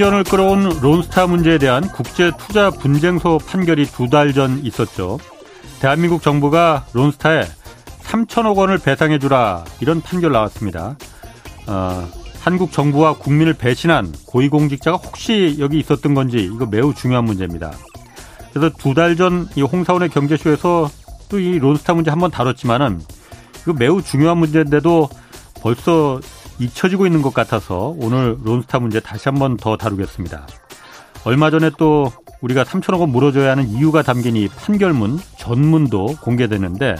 20년을 끌어온 론스타 문제에 대한 국제 투자 분쟁소 판결이 두 달 전 있었죠. 대한민국 정부가 론스타에 3천억 원을 배상해 주라 이런 판결 나왔습니다. 어, 한국 정부와 국민을 배신한 고위공직자가 혹시 여기 있었던 건지 이거 매우 중요한 문제입니다. 그래서 두 달 전 이 홍사원의 경제쇼에서 또 이 론스타 문제 한번 다뤘지만은 이거 매우 중요한 문제인데도 벌써 잊혀지고 있는 것 같아서 오늘 론스타 문제 다시 한 번 더 다루겠습니다. 얼마 전에 또 우리가 3천억 원 물어줘야 하는 이유가 담긴 이 판결문 전문도 공개되는데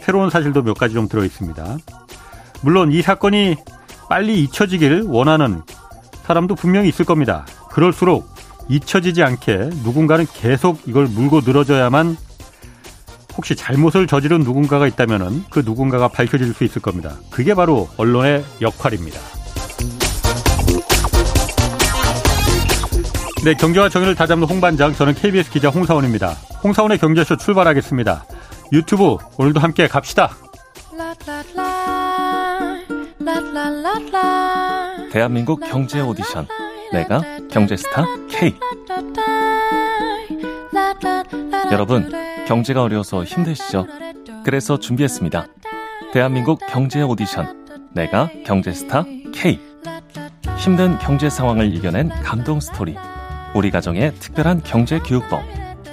새로운 사실도 몇 가지 좀 들어 있습니다. 물론 이 사건이 빨리 잊혀지길 원하는 사람도 분명히 있을 겁니다. 그럴수록 잊혀지지 않게 누군가는 계속 이걸 물고 늘어져야만 혹시 잘못을 저지른 누군가가 있다면 그 누군가가 밝혀질 수 있을 겁니다. 그게 바로 언론의 역할입니다. 네, 경제와 정의를 다잡는 홍반장, 저는 KBS 기자 홍사원입니다. 홍사원의 경제쇼 출발하겠습니다. 유튜브 오늘도 함께 갑시다. 대한민국 경제 오디션 내가 경제스타 K 여러분 경제가 어려워서 힘드시죠? 그래서 준비했습니다. 대한민국 경제 오디션 내가 경제스타 K 힘든 경제 상황을 이겨낸 감동 스토리 우리 가정의 특별한 경제 교육법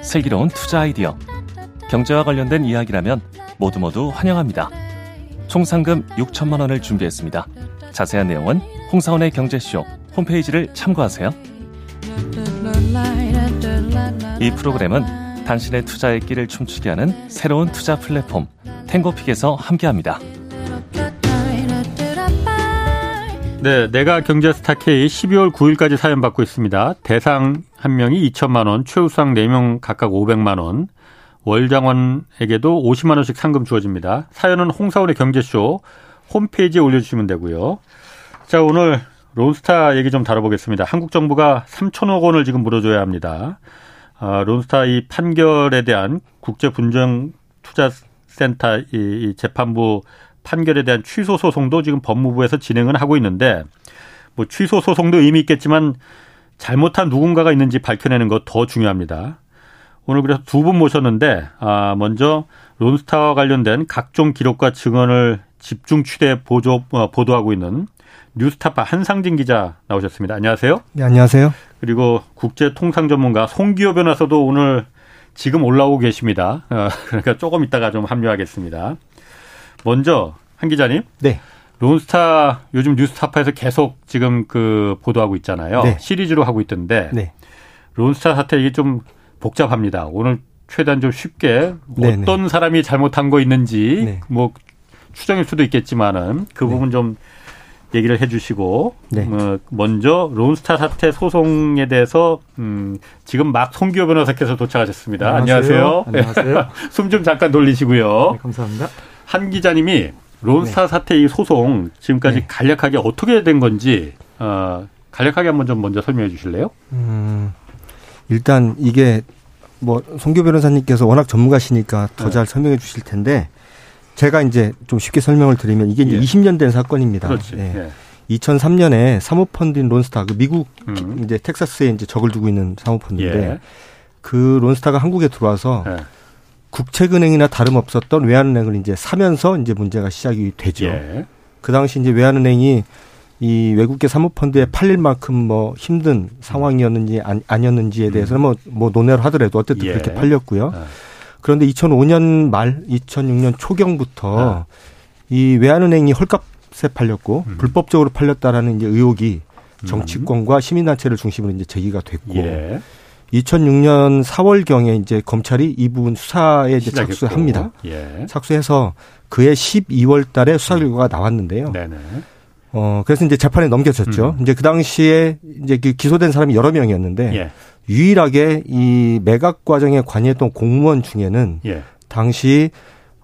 슬기로운 투자 아이디어 경제와 관련된 이야기라면 모두 모두 환영합니다. 총 상금 6천만 원을 준비했습니다. 자세한 내용은 홍사원의 경제쇼 홈페이지를 참고하세요. 이 프로그램은 당신의 투자의 길을 춤추게 하는 새로운 투자 플랫폼 탱고픽에서 함께합니다. 네, 내가 경제 스타 K 12월 9일까지 사연 받고 있습니다. 대상 한 명이 2천만 원, 최우상 4명 각각 500만 원, 월장원에게도 50만 원씩 상금 주어집니다. 사연은 홍사원의 경제쇼 홈페이지에 올려주시면 되고요. 자, 오늘 론스타 얘기 좀 다뤄보겠습니다. 한국 정부가 3천억 원을 지금 물어줘야 합니다. 아, 론스타 이 판결에 대한 국제 분쟁 투자 센터 이, 이 재판부 판결에 대한 취소 소송도 지금 법무부에서 진행을 하고 있는데 뭐 취소 소송도 의미 있겠지만 잘못한 누군가가 있는지 밝혀내는 것 더 중요합니다. 오늘 그래서 두 분 모셨는데 아 먼저 론스타와 관련된 각종 기록과 증언을 집중 취재 보조 어, 보도하고 있는 뉴스타파 한상진 기자 나오셨습니다. 안녕하세요. 네, 안녕하세요. 그리고 국제 통상 전문가 송기호 변호사도 오늘 지금 올라오고 계십니다. 어, 그러니까 조금 있다가 좀 합류하겠습니다. 먼저 한 기자님. 네. 론스타 요즘 뉴스타파에서 계속 지금 그 보도하고 있잖아요. 네. 시리즈로 하고 있던데. 네. 론스타 사태 이게 좀 복잡합니다. 오늘 최대한 좀 쉽게 네네. 네. 어떤 사람이 잘못한 거 있는지 네. 뭐 추정일 수도 있겠지만은 그 네. 부분 좀 얘기를 해주시고 네. 어, 먼저 론스타 사태 소송에 대해서 음, 지금 막 송기호 변호사께서 도착하셨습니다. 안녕하세요. 안녕하세요. 숨좀 잠깐 돌리시고요. 네, 감사합니다. 한 기자님이 론스타 네. 사태 이 소송 지금까지 네. 간략하게 어떻게 된 건지 어, 간략하게 한번 좀 먼저 설명해 주실래요? 음, 일단 이게 뭐 송교 변호사님께서 워낙 전문가시니까 더잘 네. 설명해 주실 텐데 제가 이제 좀 쉽게 설명을 드리면 이게 이제 예. 20년 된 사건입니다. 그렇지. 예. 예. 2003년에 사모펀드인 론스타 그 미국 음. 이제 텍사스에 이제 적을 두고 있는 사모펀드인데 예. 그 론스타가 한국에 들어와서 예. 국책은행이나 다름없었던 외환은행을 이제 사면서 이제 문제가 시작이 되죠. 예. 그 당시 이제 외환은행이 이 외국계 사모펀드에 팔릴 만큼 뭐 힘든 상황이었는지 아니, 었는지에 대해서는 뭐, 뭐 논의를 하더라도 어쨌든 예. 그렇게 팔렸고요. 아. 그런데 2005년 말 2006년 초경부터 아. 이 외환은행이 헐값에 팔렸고 음. 불법적으로 팔렸다라는 이제 의혹이 음. 정치권과 시민단체를 중심으로 이제 제기가 됐고 예. 2006년 4월경에 이제 검찰이 이 부분 수사에 이제 착수합니다. 예. 착수해서 그해 12월 달에 수사 결과가 나왔는데요. 네네. 어, 그래서 이제 재판에 넘겨졌죠. 음. 이제 그 당시에 이제 그 기소된 사람이 여러 명이었는데 예. 유일하게 이 매각 과정에 관여했던 공무원 중에는 예. 당시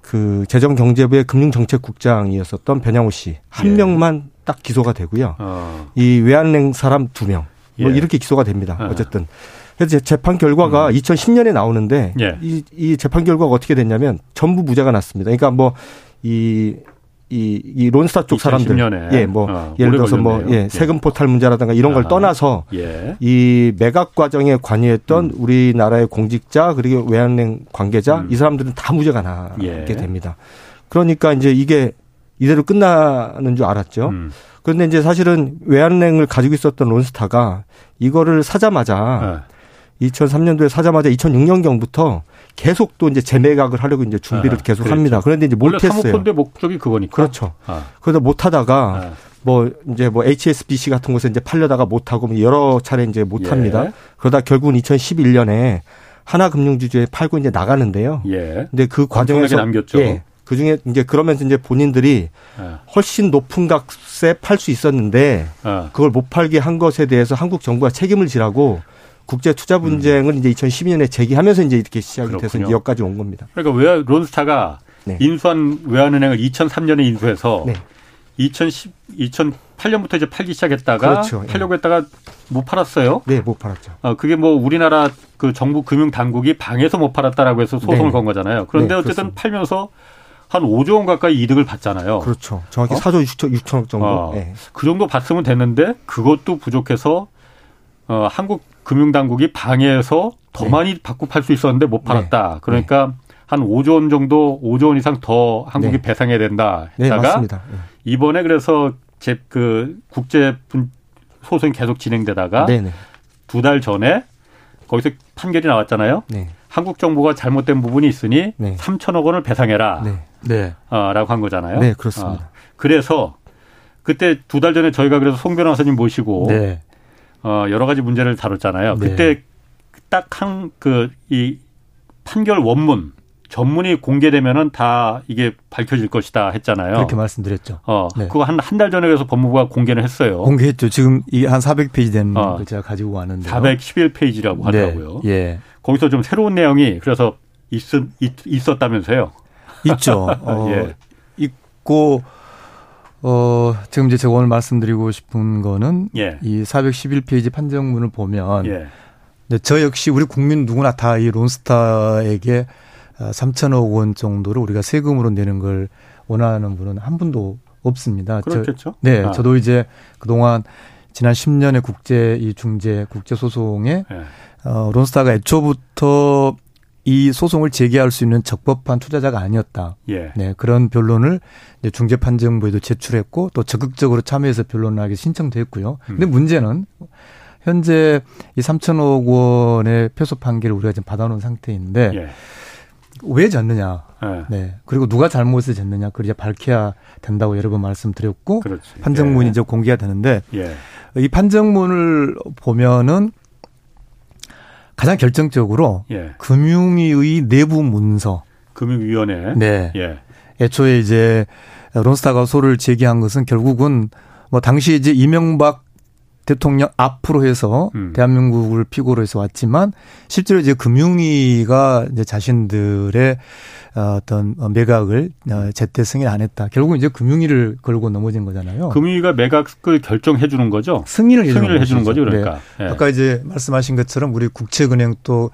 그 재정경제부의 금융정책국장이었었던 변양호 씨한 예. 명만 딱 기소가 되고요. 어. 이 외환은행 사람 두 명. 뭐 예. 이렇게 기소가 됩니다. 어. 어쨌든. 그래서 재판 결과가 음. 2010년에 나오는데 예. 이, 이 재판 결과가 어떻게 됐냐면 전부 무죄가 났습니다. 그러니까 뭐이 이, 이 론스타 쪽 사람들. 2010년에. 예, 뭐, 어, 예를 들어서 뭐, 예, 예, 세금 포탈 문제라든가 이런 걸 아, 떠나서 예. 이 매각 과정에 관여했던 음. 우리나라의 공직자 그리고 외환은행 관계자 음. 이 사람들은 다 무죄가 나게 예. 됩니다. 그러니까 이제 이게 이대로 끝나는 줄 알았죠. 음. 그런데 이제 사실은 외환은행을 가지고 있었던 론스타가 이거를 사자마자 네. 2003년도에 사자마자 2006년경부터 계속 또 이제 재매각을 하려고 이제 준비를 아, 계속 그렇죠. 합니다. 그런데 이제 못했어요. 사모펀드 목적이 그거니까. 그렇죠. 아. 그래서 못하다가 아. 뭐 이제 뭐 HSBC 같은 곳에 이제 팔려다가 못하고 뭐 여러 차례 이제 못합니다. 예. 그러다 결국은 2011년에 하나금융주주에 팔고 이제 나가는데요. 예. 근데 그 과정에서 남겼죠. 예. 그 중에 이제 그러면서 이제 본인들이 예. 훨씬 높은 값에 팔 수 있었는데 예. 그걸 못 팔게 한 것에 대해서 한국 정부가 책임을 지라고 국제 투자 분쟁을 음. 이제 2012년에 제기하면서 이제 이렇게 시작이 그렇군요. 돼서 여기까지 온 겁니다. 그러니까 왜 론스타가 네. 인수한 외환은행을 2003년에 인수해서 네. 2010 2008년부터 이제 팔기 시작했다가 그렇죠. 예. 팔려고 했다가 못 팔았어요. 네, 못 팔았죠. 어, 그게 뭐 우리나라 그 정부 금융 당국이 방해서 못 팔았다라고 해서 소송을 네. 건 거잖아요. 그런데 네, 어쨌든 그렇습니다. 팔면서 한 5조 원 가까이 이득을 받잖아요. 그렇죠. 정확히 어? 4조 6천, 6천억 정도. 어, 네. 그 정도 받으면 됐는데 그것도 부족해서 어, 한국 금융당국이 방해해서 더 네. 많이 받고 팔 수 있었는데 못 팔았다. 네. 그러니까 한 5조 원 정도, 5조 원 이상 더 한국이 네. 배상해야 된다. 네, 했다가 네, 이번에 그래서 제 그 국제 소송이 계속 진행되다가 두 달 전에 거기서 판결이 나왔잖아요. 네. 한국 정부가 잘못된 부분이 있으니 네. 3천억 원을 배상해라. 네. 네. 어, 라고 한 거잖아요. 네, 그렇습니다. 어, 그래서 그때 두 달 전에 저희가 그래서 송 변호사님 모시고 네. 어, 여러 가지 문제를 다뤘잖아요. 네. 그때 딱 한 그 이 판결 원문 전문이 공개되면은 다 이게 밝혀질 것이다 했잖아요. 그렇게 말씀드렸죠. 어, 네. 그거 한 한 달 전에 그래서 법무부가 공개를 했어요. 공개했죠. 지금 이 한 400페이지 되는 어, 걸 제가 가지고 왔는데 411페이지라고 하더라고요. 네. 예. 거기서 좀 새로운 내용이 그래서 있, 있, 었다면서요 있죠. 어, 예. 있고 어, 지금 이제 제가 오늘 말씀드리고 싶은 거는 예. 이 411페이지 판정문을 보면 예. 저 역시 우리 국민 누구나 다 이 론스타에게 3천억 원 정도를 우리가 세금으로 내는 걸 원하는 분은 한 분도 없습니다. 그렇겠죠. 저, 네, 아. 저도 이제 그동안 지난 10년의 국제 이 중재 국제 소송에 예. 어, 론스타가 애초부터 이 소송을 제기할 수 있는 적법한 투자자가 아니었다. 예. 네, 그런 변론을 중재판정부에도 제출했고 또 적극적으로 참여해서 변론을 하기 신청됐고요. 음. 근데 문제는 현재 이 3천억 원의 패소 판결을 우리가 지금 받아놓은 상태인데 예. 왜 졌느냐. 예. 네. 그리고 누가 잘못을 졌느냐. 그걸 이제 밝혀야 된다고 여러 번 말씀드렸고 그렇지. 판정문이 예. 이제 공개가 되는데 예. 이 판정문을 보면은 가장 결정적으로 예. 금융위의 내부 문서. 금융위원회. 네. 예. 애초에 이제 론스타가 소를 제기한 것은 결국은 뭐 당시 이제 이명박 대통령 앞으로 해서 음. 대한민국을 피고로 해서 왔지만 실제로 이제 금융위가 이제 자신들의 어, 어떤 매각을 어, 제때 승인 안 했다. 결국 이제 금융위를 걸고 넘어진 거잖아요. 금융위가 매각을 결정해 주는 거죠. 승인을 해주는, 승인을 해 주는 거죠. 그러니까 네. 네. 아까 이제 말씀하신 것처럼 우리 국채은행 또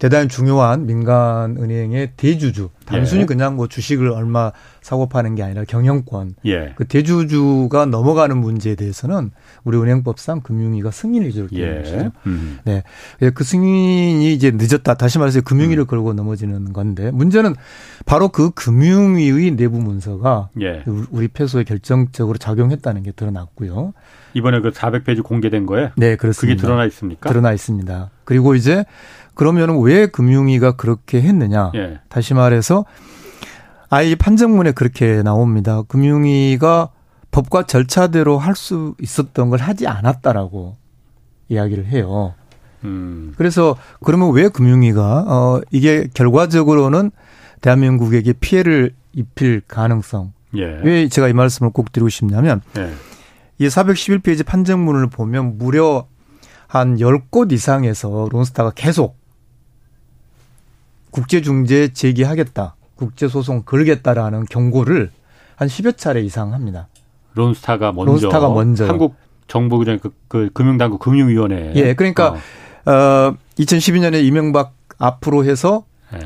대단히 중요한 민간 은행의 대주주 단순히 예. 그냥 뭐 주식을 얼마 사고 파는 게 아니라 경영권 예. 그 대주주가 넘어가는 문제에 대해서는 우리 은행법상 금융위가 승인을 해줄 예. 것이죠. 음. 네, 예, 그 승인이 이제 늦었다. 다시 말해서 금융위를 음. 걸고 넘어지는 건데 문제는 바로 그 금융위의 내부 문서가 예. 우리 패소에 결정적으로 작용했다는 게 드러났고요. 이번에 그 400페이지 공개된 거에 네 그렇습니다. 그게 드러나 있습니까? 드러나 있습니다. 그리고 이제 그러면 왜 금융위가 그렇게 했느냐? 예. 다시 말해서 아이 판정문에 그렇게 나옵니다. 금융위가 법과 절차대로 할 수 있었던 걸 하지 않았다라고 이야기를 해요. 음. 그래서 그러면 왜 금융위가 어 이게 결과적으로는 대한민국에게 피해를 입힐 가능성. 예. 왜 제가 이 말씀을 꼭 드리고 싶냐면 예. 이 411페이지 판정문을 보면 무려 한 10곳 이상에서 론스타가 계속 국제중재 제기하겠다. 국제소송 걸겠다라는 경고를 한 10여 차례 이상 합니다. 론스타가 먼저. 론스타가 먼저. 한국 정부 그, 그 금융당국 금융위원회. 예, 그러니까 어. 어 2012년에 이명박 앞으로 해서 예.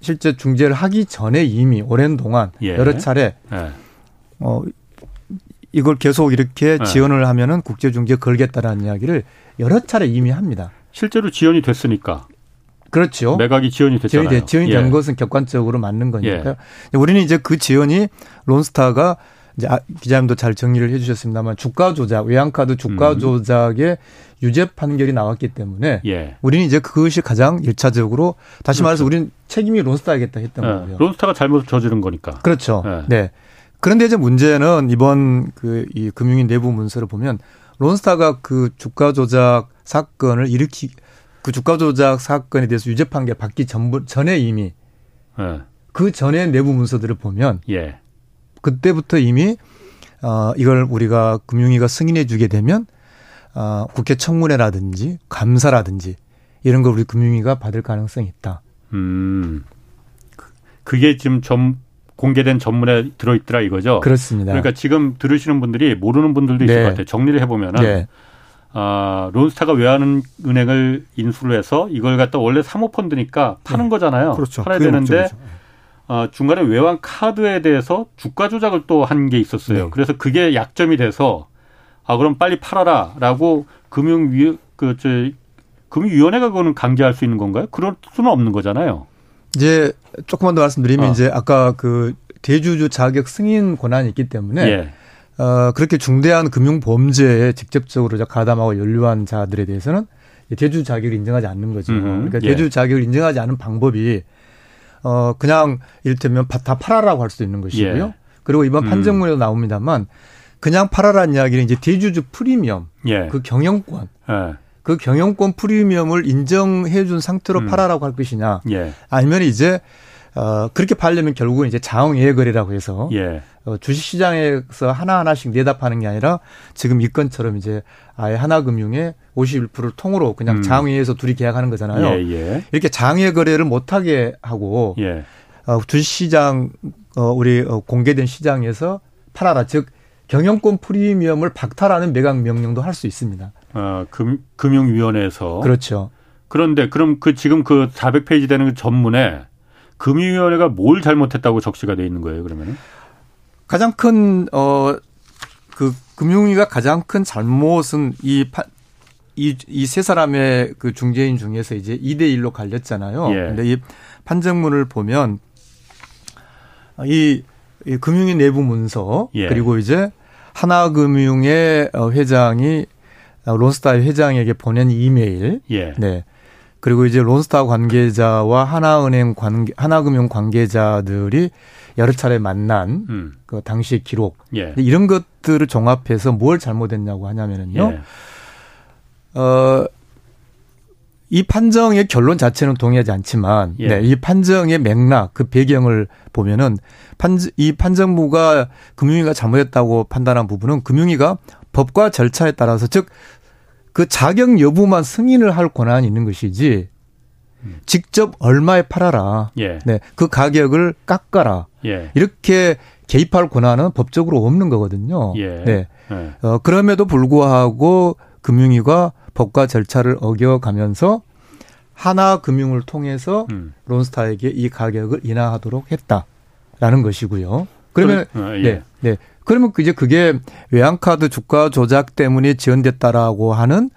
실제 중재를 하기 전에 이미 오랜 동안 예. 여러 차례 예. 어 이걸 계속 이렇게 네. 지원을 하면은 국제 중재 걸겠다라는 이야기를 여러 차례 이미 합니다. 실제로 지원이 됐으니까. 그렇죠. 매각이 지원이 됐잖아요. 지원이, 지원이 된 예. 것은 객관적으로 맞는 거니까요. 예. 우리는 이제 그 지원이 론스타가 이제 아, 기자님도 잘 정리를 해주셨습니다만 주가 조작, 외환카드 주가 음. 조작의 유죄 판결이 나왔기 때문에 예. 우리는 이제 그것이 가장 일차적으로 다시 그렇죠. 말해서 우리는 책임이 론스타겠다 했던 예. 거고요. 론스타가 잘못 저지른 거니까. 그렇죠. 예. 네. 그런데 이제 문제는 이번 그 이 금융위 내부 문서를 보면 론스타가 그 주가 조작 사건을 일으키 그 주가 조작 사건에 대해서 유죄 판결 받기 전 전에 이미 예. 그 전에 내부 문서들을 보면 예. 그때부터 이미 어 이걸 우리가 금융위가 승인해 주게 되면 어 국회 청문회라든지 감사라든지 이런 걸 우리 금융위가 받을 가능성이 있다. 음. 그게 지금 좀 공개된 전문에 들어 있더라 이거죠. 그렇습니다. 그러니까 지금 들으시는 분들이 모르는 분들도 있을 네. 것 같아요. 정리를 해 보면은 네. 아, 론스타가 외환은행을 인수를 해서 이걸 갖다 원래 사모펀드니까 파는 네. 거잖아요. 그렇죠. 팔아야 되는데 어, 중간에 외환 카드에 대해서 주가 조작을 또 한 게 있었어요. 네. 그래서 그게 약점이 돼서 아 그럼 빨리 팔아라라고 금융위 그저 금융위원회가 그거는 강제할 수 있는 건가요? 그럴 수는 없는 거잖아요. 이제 조금만 더 말씀드리면 어. 이제 아까 그 대주주 자격 승인 권한이 있기 때문에 예. 어, 그렇게 중대한 금융 범죄에 직접적으로 가담하고 연루한 자들에 대해서는 대주 자격을 인정하지 않는 거죠. 음, 그러니까 예. 대주 자격을 인정하지 않은 방법이 어 그냥 이를테면 다 팔아라고 할 수도 있는 것이고요. 예. 그리고 이번 음. 판정문에도 나옵니다만 그냥 팔아라는 이야기는 이제 대주주 프리미엄 예. 그 경영권 예. 그 경영권 프리미엄을 인정해 준 상태로 음. 팔아라고 할 것이냐 예. 아니면 이제 어 그렇게 팔려면 결국은 이제 자웅예 거래라고 해서 예. 어, 주식 시장에서 하나 하나씩 내다 파는 게 아니라 지금 이 건처럼 이제 아예 하나금융의 51%를 통으로 그냥 음. 장외에서 둘이 계약하는 거잖아요. 예, 예. 이렇게 장외 거래를 못 하게 하고 예. 어, 주식 시장 어 우리 어, 공개된 시장에서 팔아라 즉 경영권 프리미엄을 박탈하는 매각 명령도 할 수 있습니다. 어, 금, 금융위원회에서. 그렇죠. 그런데 그럼 그 지금 그 400페이지 되는 그 전문에 금융위원회가 뭘 잘못했다고 적시가 돼 있는 거예요, 그러면은? 가장 큰, 어, 그 금융위가 가장 큰 잘못은 이 파, 이, 이 세 사람의 그 중재인 중에서 이제 2대1로 갈렸잖아요. 예. 근데 이 판정문을 보면 이, 이 금융위 내부 문서 예. 그리고 이제 하나금융의 어, 회장이 어, 론스타 회장에게 보낸 이메일. 예. 네. 그리고 이제 론스타 관계자와 하나은행 관계, 하나금융 관계자들이 여러 차례 만난 음. 그 당시 기록. 예. 이런 것들을 종합해서 뭘 잘못했냐고 하냐면은요. 예. 어, 이 판정의 결론 자체는 동의하지 않지만, 예. 네, 이 판정의 맥락, 그 배경을 보면은 판, 이 판정부가 금융위가 잘못했다고 판단한 부분은 금융위가 법과 절차에 따라서 즉 그 자격 여부만 승인을 할 권한이 있는 것이지 직접 얼마에 팔아라. 예. 네. 그 가격을 깎아라. 예. 이렇게 개입할 권한은 법적으로 없는 거거든요. 예. 네. 예. 어, 그럼에도 불구하고 금융위가 법과 절차를 어겨가면서 하나 금융을 통해서 음. 론스타에게 이 가격을 인하하도록 했다라는 것이고요. 그러면 어, 예. 네, 네. 그러면 이제 그게 외환카드 주가 조작 때문에 지연됐다라고 하는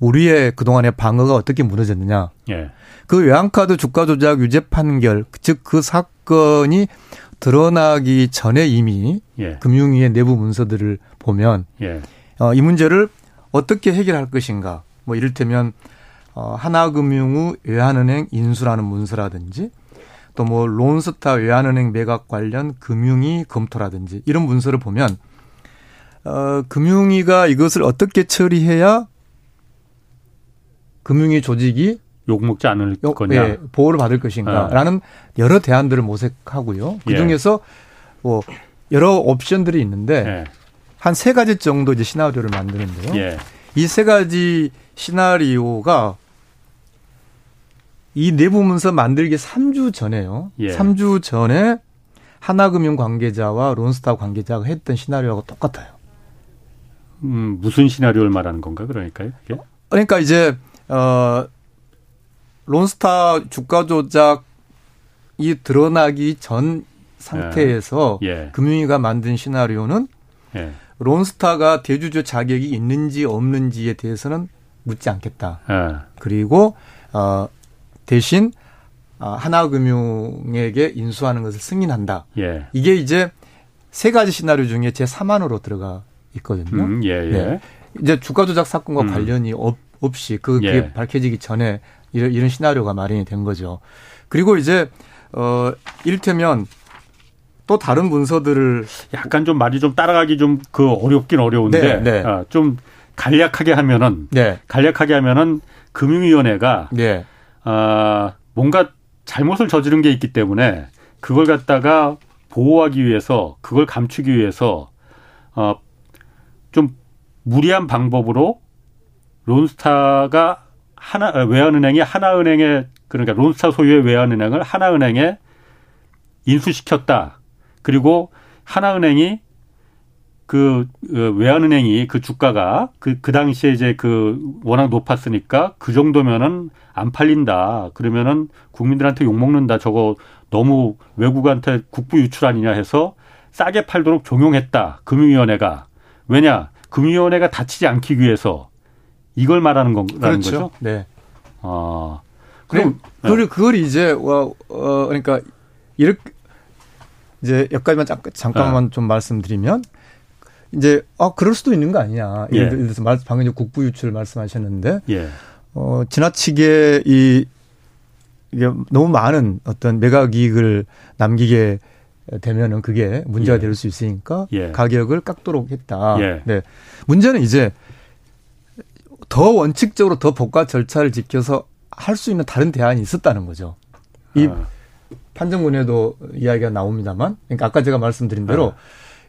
우리의 그동안의 방어가 어떻게 무너졌느냐. 예. 그 외환카드 주가 조작 유죄 판결, 즉 그 사건이 드러나기 전에 이미 예. 금융위의 내부 문서들을 보면 예. 어, 이 문제를 어떻게 해결할 것인가. 뭐 이를테면 어, 하나금융의 외환은행 인수라는 문서라든지 또 뭐 론스타 외환은행 매각 관련 금융위 검토라든지 이런 문서를 보면 어, 금융위가 이것을 어떻게 처리해야 금융위 조직이 욕먹지 않을 거냐 예, 보호를 받을 것인가라는 예. 여러 대안들을 모색하고요. 그 예. 중에서 예. 뭐 여러 옵션들이 있는데 예. 한세 가지 정도 이제 시나리오를 만드는데요. 예. 이세 가지 시나리오가 이 내부 문서 만들기 3주 전에요. 예. 3주 전에 하나금융 관계자와 론스타 관계자가 했던 시나리오하고 똑같아요. 음, 무슨 시나리오를 말하는 건가 그러니까요? 그게? 그러니까 이제 어 론스타 주가 조작이 드러나기 전 상태에서 예. 금융위가 만든 시나리오는 예. 론스타가 대주주 자격이 있는지 없는지에 대해서는 묻지 않겠다. 예. 그리고 어 대신 어, 하나금융에게 인수하는 것을 승인한다. 예. 이게 이제 세 가지 시나리오 중에 제 3안으로 들어가 있거든요. 음, 예, 예. 네. 이제 주가 조작 사건과 음. 관련이 없, 없이 그게 예. 밝혀지기 전에 이런, 이런 시나리오가 마련이 된 거죠. 그리고 이제 어 이를테면 또 다른 문서들을 약간 좀 말이 좀 따라가기 좀 그 어렵긴 어려운데 네, 네. 아, 좀 간략하게 하면은 네. 간략하게 하면은 금융위원회가 네. 아 뭔가 잘못을 저지른 게 있기 때문에 그걸 갖다가 보호하기 위해서 그걸 감추기 위해서 어 좀 무리한 방법으로 론스타가 하나 외환은행이 하나은행에 그러니까 론스타 소유의 외환은행을 하나은행에 인수시켰다. 그리고 하나은행이 그 어, 외환은행이 그 주가가 그, 그 당시에 이제 그 워낙 높았으니까 그 정도면은 안 팔린다. 그러면은 국민들한테 욕먹는다. 저거 너무 외국한테 국부 유출 아니냐 해서 싸게 팔도록 종용했다. 금융위원회가. 왜냐? 금융위원회가 다치지 않기 위해서 이걸 말하는 건라는 그렇죠. 거죠. 네. 아. 그럼 네. 그걸 그걸 이제 어, 어 그러니까 이렇게 이제 여기까지만 잠깐, 잠깐만 네. 좀 말씀드리면 이제 아 그럴 수도 있는 거 아니냐. 예를, 예. 들어서 말, 방금 국부 유출 말씀하셨는데 예. 어 지나치게 이 이게 너무 많은 어떤 매각 이익을 남기게 되면은 그게 문제가 예. 될수 있으니까 예. 가격을 깎도록 했다. 예. 네. 문제는 이제 더 원칙적으로 더 법과 절차를 지켜서 할 수 있는 다른 대안이 있었다는 거죠. 이 아. 판정문에도 이야기가 나옵니다만, 그러니까 아까 제가 말씀드린 대로 아.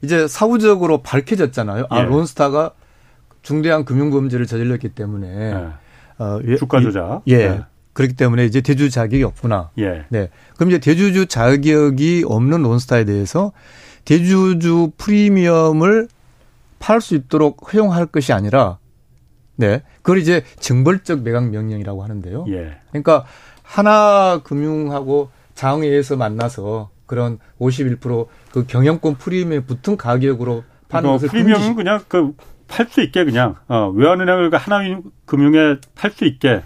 이제 사후적으로 밝혀졌잖아요. 아, 예. 론스타가 중대한 금융범죄를 저질렀기 때문에 예. 어, 주가 조작. 예. 예. 그렇기 때문에 이제 대주 자격이 없구나. 예. 네. 그럼 이제 대주주 자격이 없는 론스타에 대해서 대주주 프리미엄을 팔 수 있도록 허용할 것이 아니라 네. 그걸 이제 증벌적 매각 명령이라고 하는데요. 예. 그러니까 하나금융하고 장외에서 만나서 그런 51%그 경영권 프리미엄에 붙은 가격으로 파는 것을 프리미엄은 그냥 그 팔 수 있게 그냥 어 외환은행을 그 하나금융에 팔 수 있게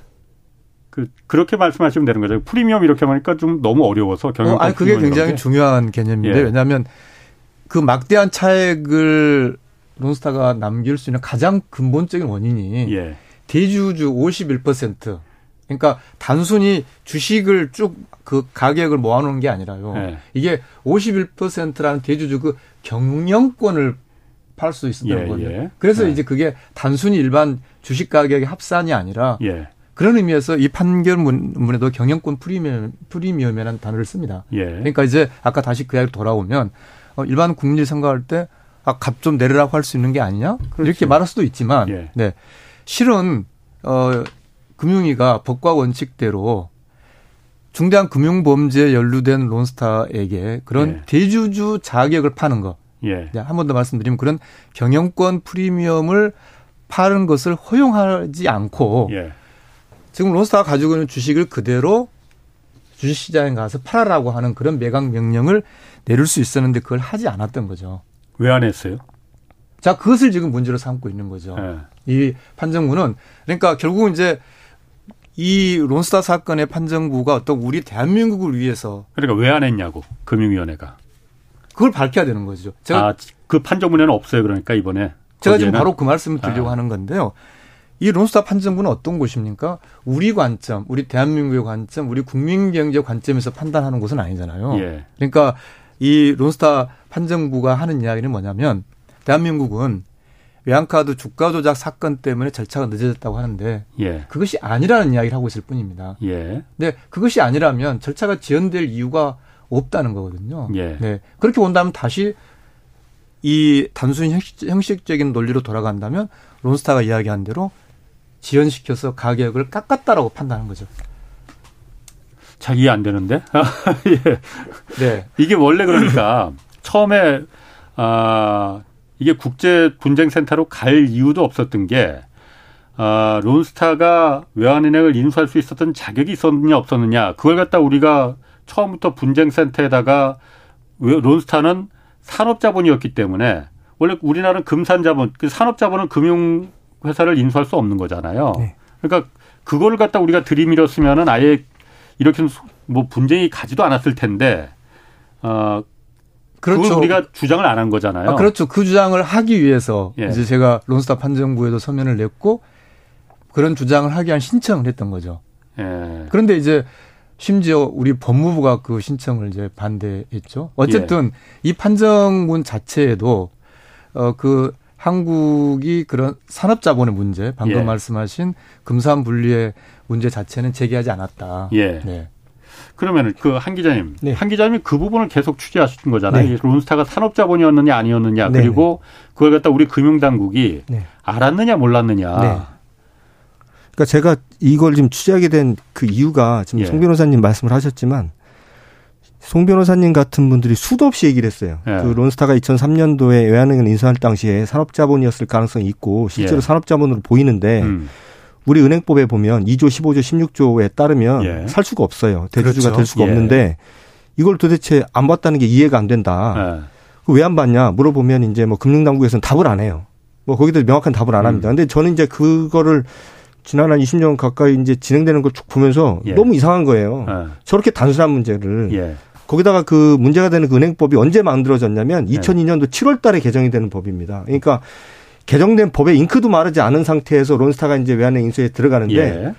그 그렇게 말씀하시면 되는 거죠. 프리미엄 이렇게 하니까 좀 너무 어려워서 경영. 어, 아니 그게 굉장히 중요한 개념인데 예. 왜냐하면 그 막대한 차액을 론스타가 남길 수 있는 가장 근본적인 원인이 예. 대주주 51% 그러니까 단순히 주식을 쭉 그 가격을 모아놓은 게 아니라요. 예. 이게 51%라는 대주주 그 경영권을 팔 수 있었다는 예, 거예요. 예. 그래서 예. 이제 그게 단순히 일반 주식 가격의 합산이 아니라 예. 그런 의미에서 이 판결문에도 경영권 프리미엄, 프리미엄이라는 단어를 씁니다. 예. 그러니까 이제 아까 다시 그 이야기 돌아오면 어, 일반 국민이 생각할 때 아, 값 좀 내리라고 할 수 있는 게 아니냐? 그렇죠. 이렇게 말할 수도 있지만, 예. 네. 실은, 어, 금융위가 법과 원칙대로 중대한 금융범죄에 연루된 론스타에게 그런 예. 대주주 자격을 파는 거. 예. 한 번 더 말씀드리면 그런 경영권 프리미엄을 파는 것을 허용하지 않고 예. 지금 론스타가 가지고 있는 주식을 그대로 주식시장에 가서 팔아라고 하는 그런 매각 명령을 내릴 수 있었는데 그걸 하지 않았던 거죠. 왜 안 했어요? 자, 그것을 지금 문제로 삼고 있는 거죠. 네. 이 판정부는 그러니까 결국은 이제 이 론스타 사건의 판정부가 어떤 우리 대한민국을 위해서 그러니까 왜 안 했냐고 금융위원회가 그걸 밝혀야 되는 거죠. 제가 아, 그 판정문에는 없어요. 그러니까 이번에 제가 지금 바로 그 말씀을 드리려고 아. 하는 건데요. 이 론스타 판정부는 어떤 곳입니까? 우리 관점, 우리 대한민국의 관점, 우리 국민 경제 관점에서 판단하는 곳은 아니잖아요. 예. 그러니까 이 론스타 판정부가 하는 이야기는 뭐냐면 대한민국은 외환카드 주가 조작 사건 때문에 절차가 늦어졌다고 하는데 예. 그것이 아니라는 이야기를 하고 있을 뿐입니다. 예. 근데 그것이 아니라면 절차가 지연될 이유가 없다는 거거든요. 예. 네. 그렇게 본다면 다시 이 단순히 형식, 적인 논리로 돌아간다면 론스타가 이야기한 대로 지연시켜서 가격을 깎았다라고 판단한 거죠. 잘 이해 안 되는데? 예. 네. 이게 원래 그러니까 처음에 아 이게 국제 분쟁 센터로 갈 이유도 없었던 게 아, 론스타가 외환은행을 인수할 수 있었던 자격이 있었느냐 없었느냐 그걸 갖다 우리가 처음부터 분쟁 센터에다가 론스타는 산업자본이었기 때문에 원래 우리나라는 금산자본, 그 산업자본은 금융회사를 인수할 수 없는 거잖아요. 네. 그러니까 그거를 갖다 우리가 들이밀었으면은 아예 이렇게 뭐 분쟁이 가지도 않았을 텐데, 어, 그렇죠. 우리가 주장을 안 한 거잖아요. 아, 그렇죠. 그 주장을 하기 위해서 예. 이제 제가 론스타 판정부에도 서면을 냈고 그런 주장을 하기 위한 신청을 했던 거죠. 예. 그런데 이제 심지어 우리 법무부가 그 신청을 이제 반대했죠. 어쨌든 예. 이 판정문 자체에도 어 그 한국이 그런 산업 자본의 문제, 방금 예. 말씀하신 금산 분리의 문제 자체는 제기하지 않았다. 예. 네. 그러면 그한 기자님, 네. 한 기자님이 그 부분을 계속 취재하신 거잖아요. 네. 론스타가 산업 자본이었느냐 아니었느냐 네. 그리고 그걸 갖다 우리 금융 당국이 네. 알았느냐 몰랐느냐. 네. 그러니까 제가 이걸 지금 취재하게 된 그 이유가 지금 예. 송 변호사님 말씀을 하셨지만 송 변호사님 같은 분들이 수도 없이 얘기를 했어요. 예. 그 론스타가 2003년도에 외환은행 인수할 당시에 산업자본이었을 가능성이 있고 실제로 예. 산업자본으로 보이는데 음. 우리 은행법에 보면 2조, 15조, 16조에 따르면 예. 살 수가 없어요. 대주주가 그렇죠. 될 수가 예. 없는데 이걸 도대체 안 봤다는 게 이해가 안 된다. 예. 왜안 봤냐 물어보면 이제 뭐 금융당국에서는 답을 안 해요. 뭐 거기도 명확한 답을 안 합니다. 음. 근데 저는 이제 그거를 지난 한 20년 가까이 이제 진행되는 걸 쭉 보면서 예. 너무 이상한 거예요. 예. 저렇게 단순한 문제를 예. 거기다가 그 문제가 되는 그 은행법이 언제 만들어졌냐면 2002년도 7월 달에 개정이 되는 법입니다. 그러니까 개정된 법에 잉크도 마르지 않은 상태에서 론스타가 이제 외환의 인수에 들어가는데 예.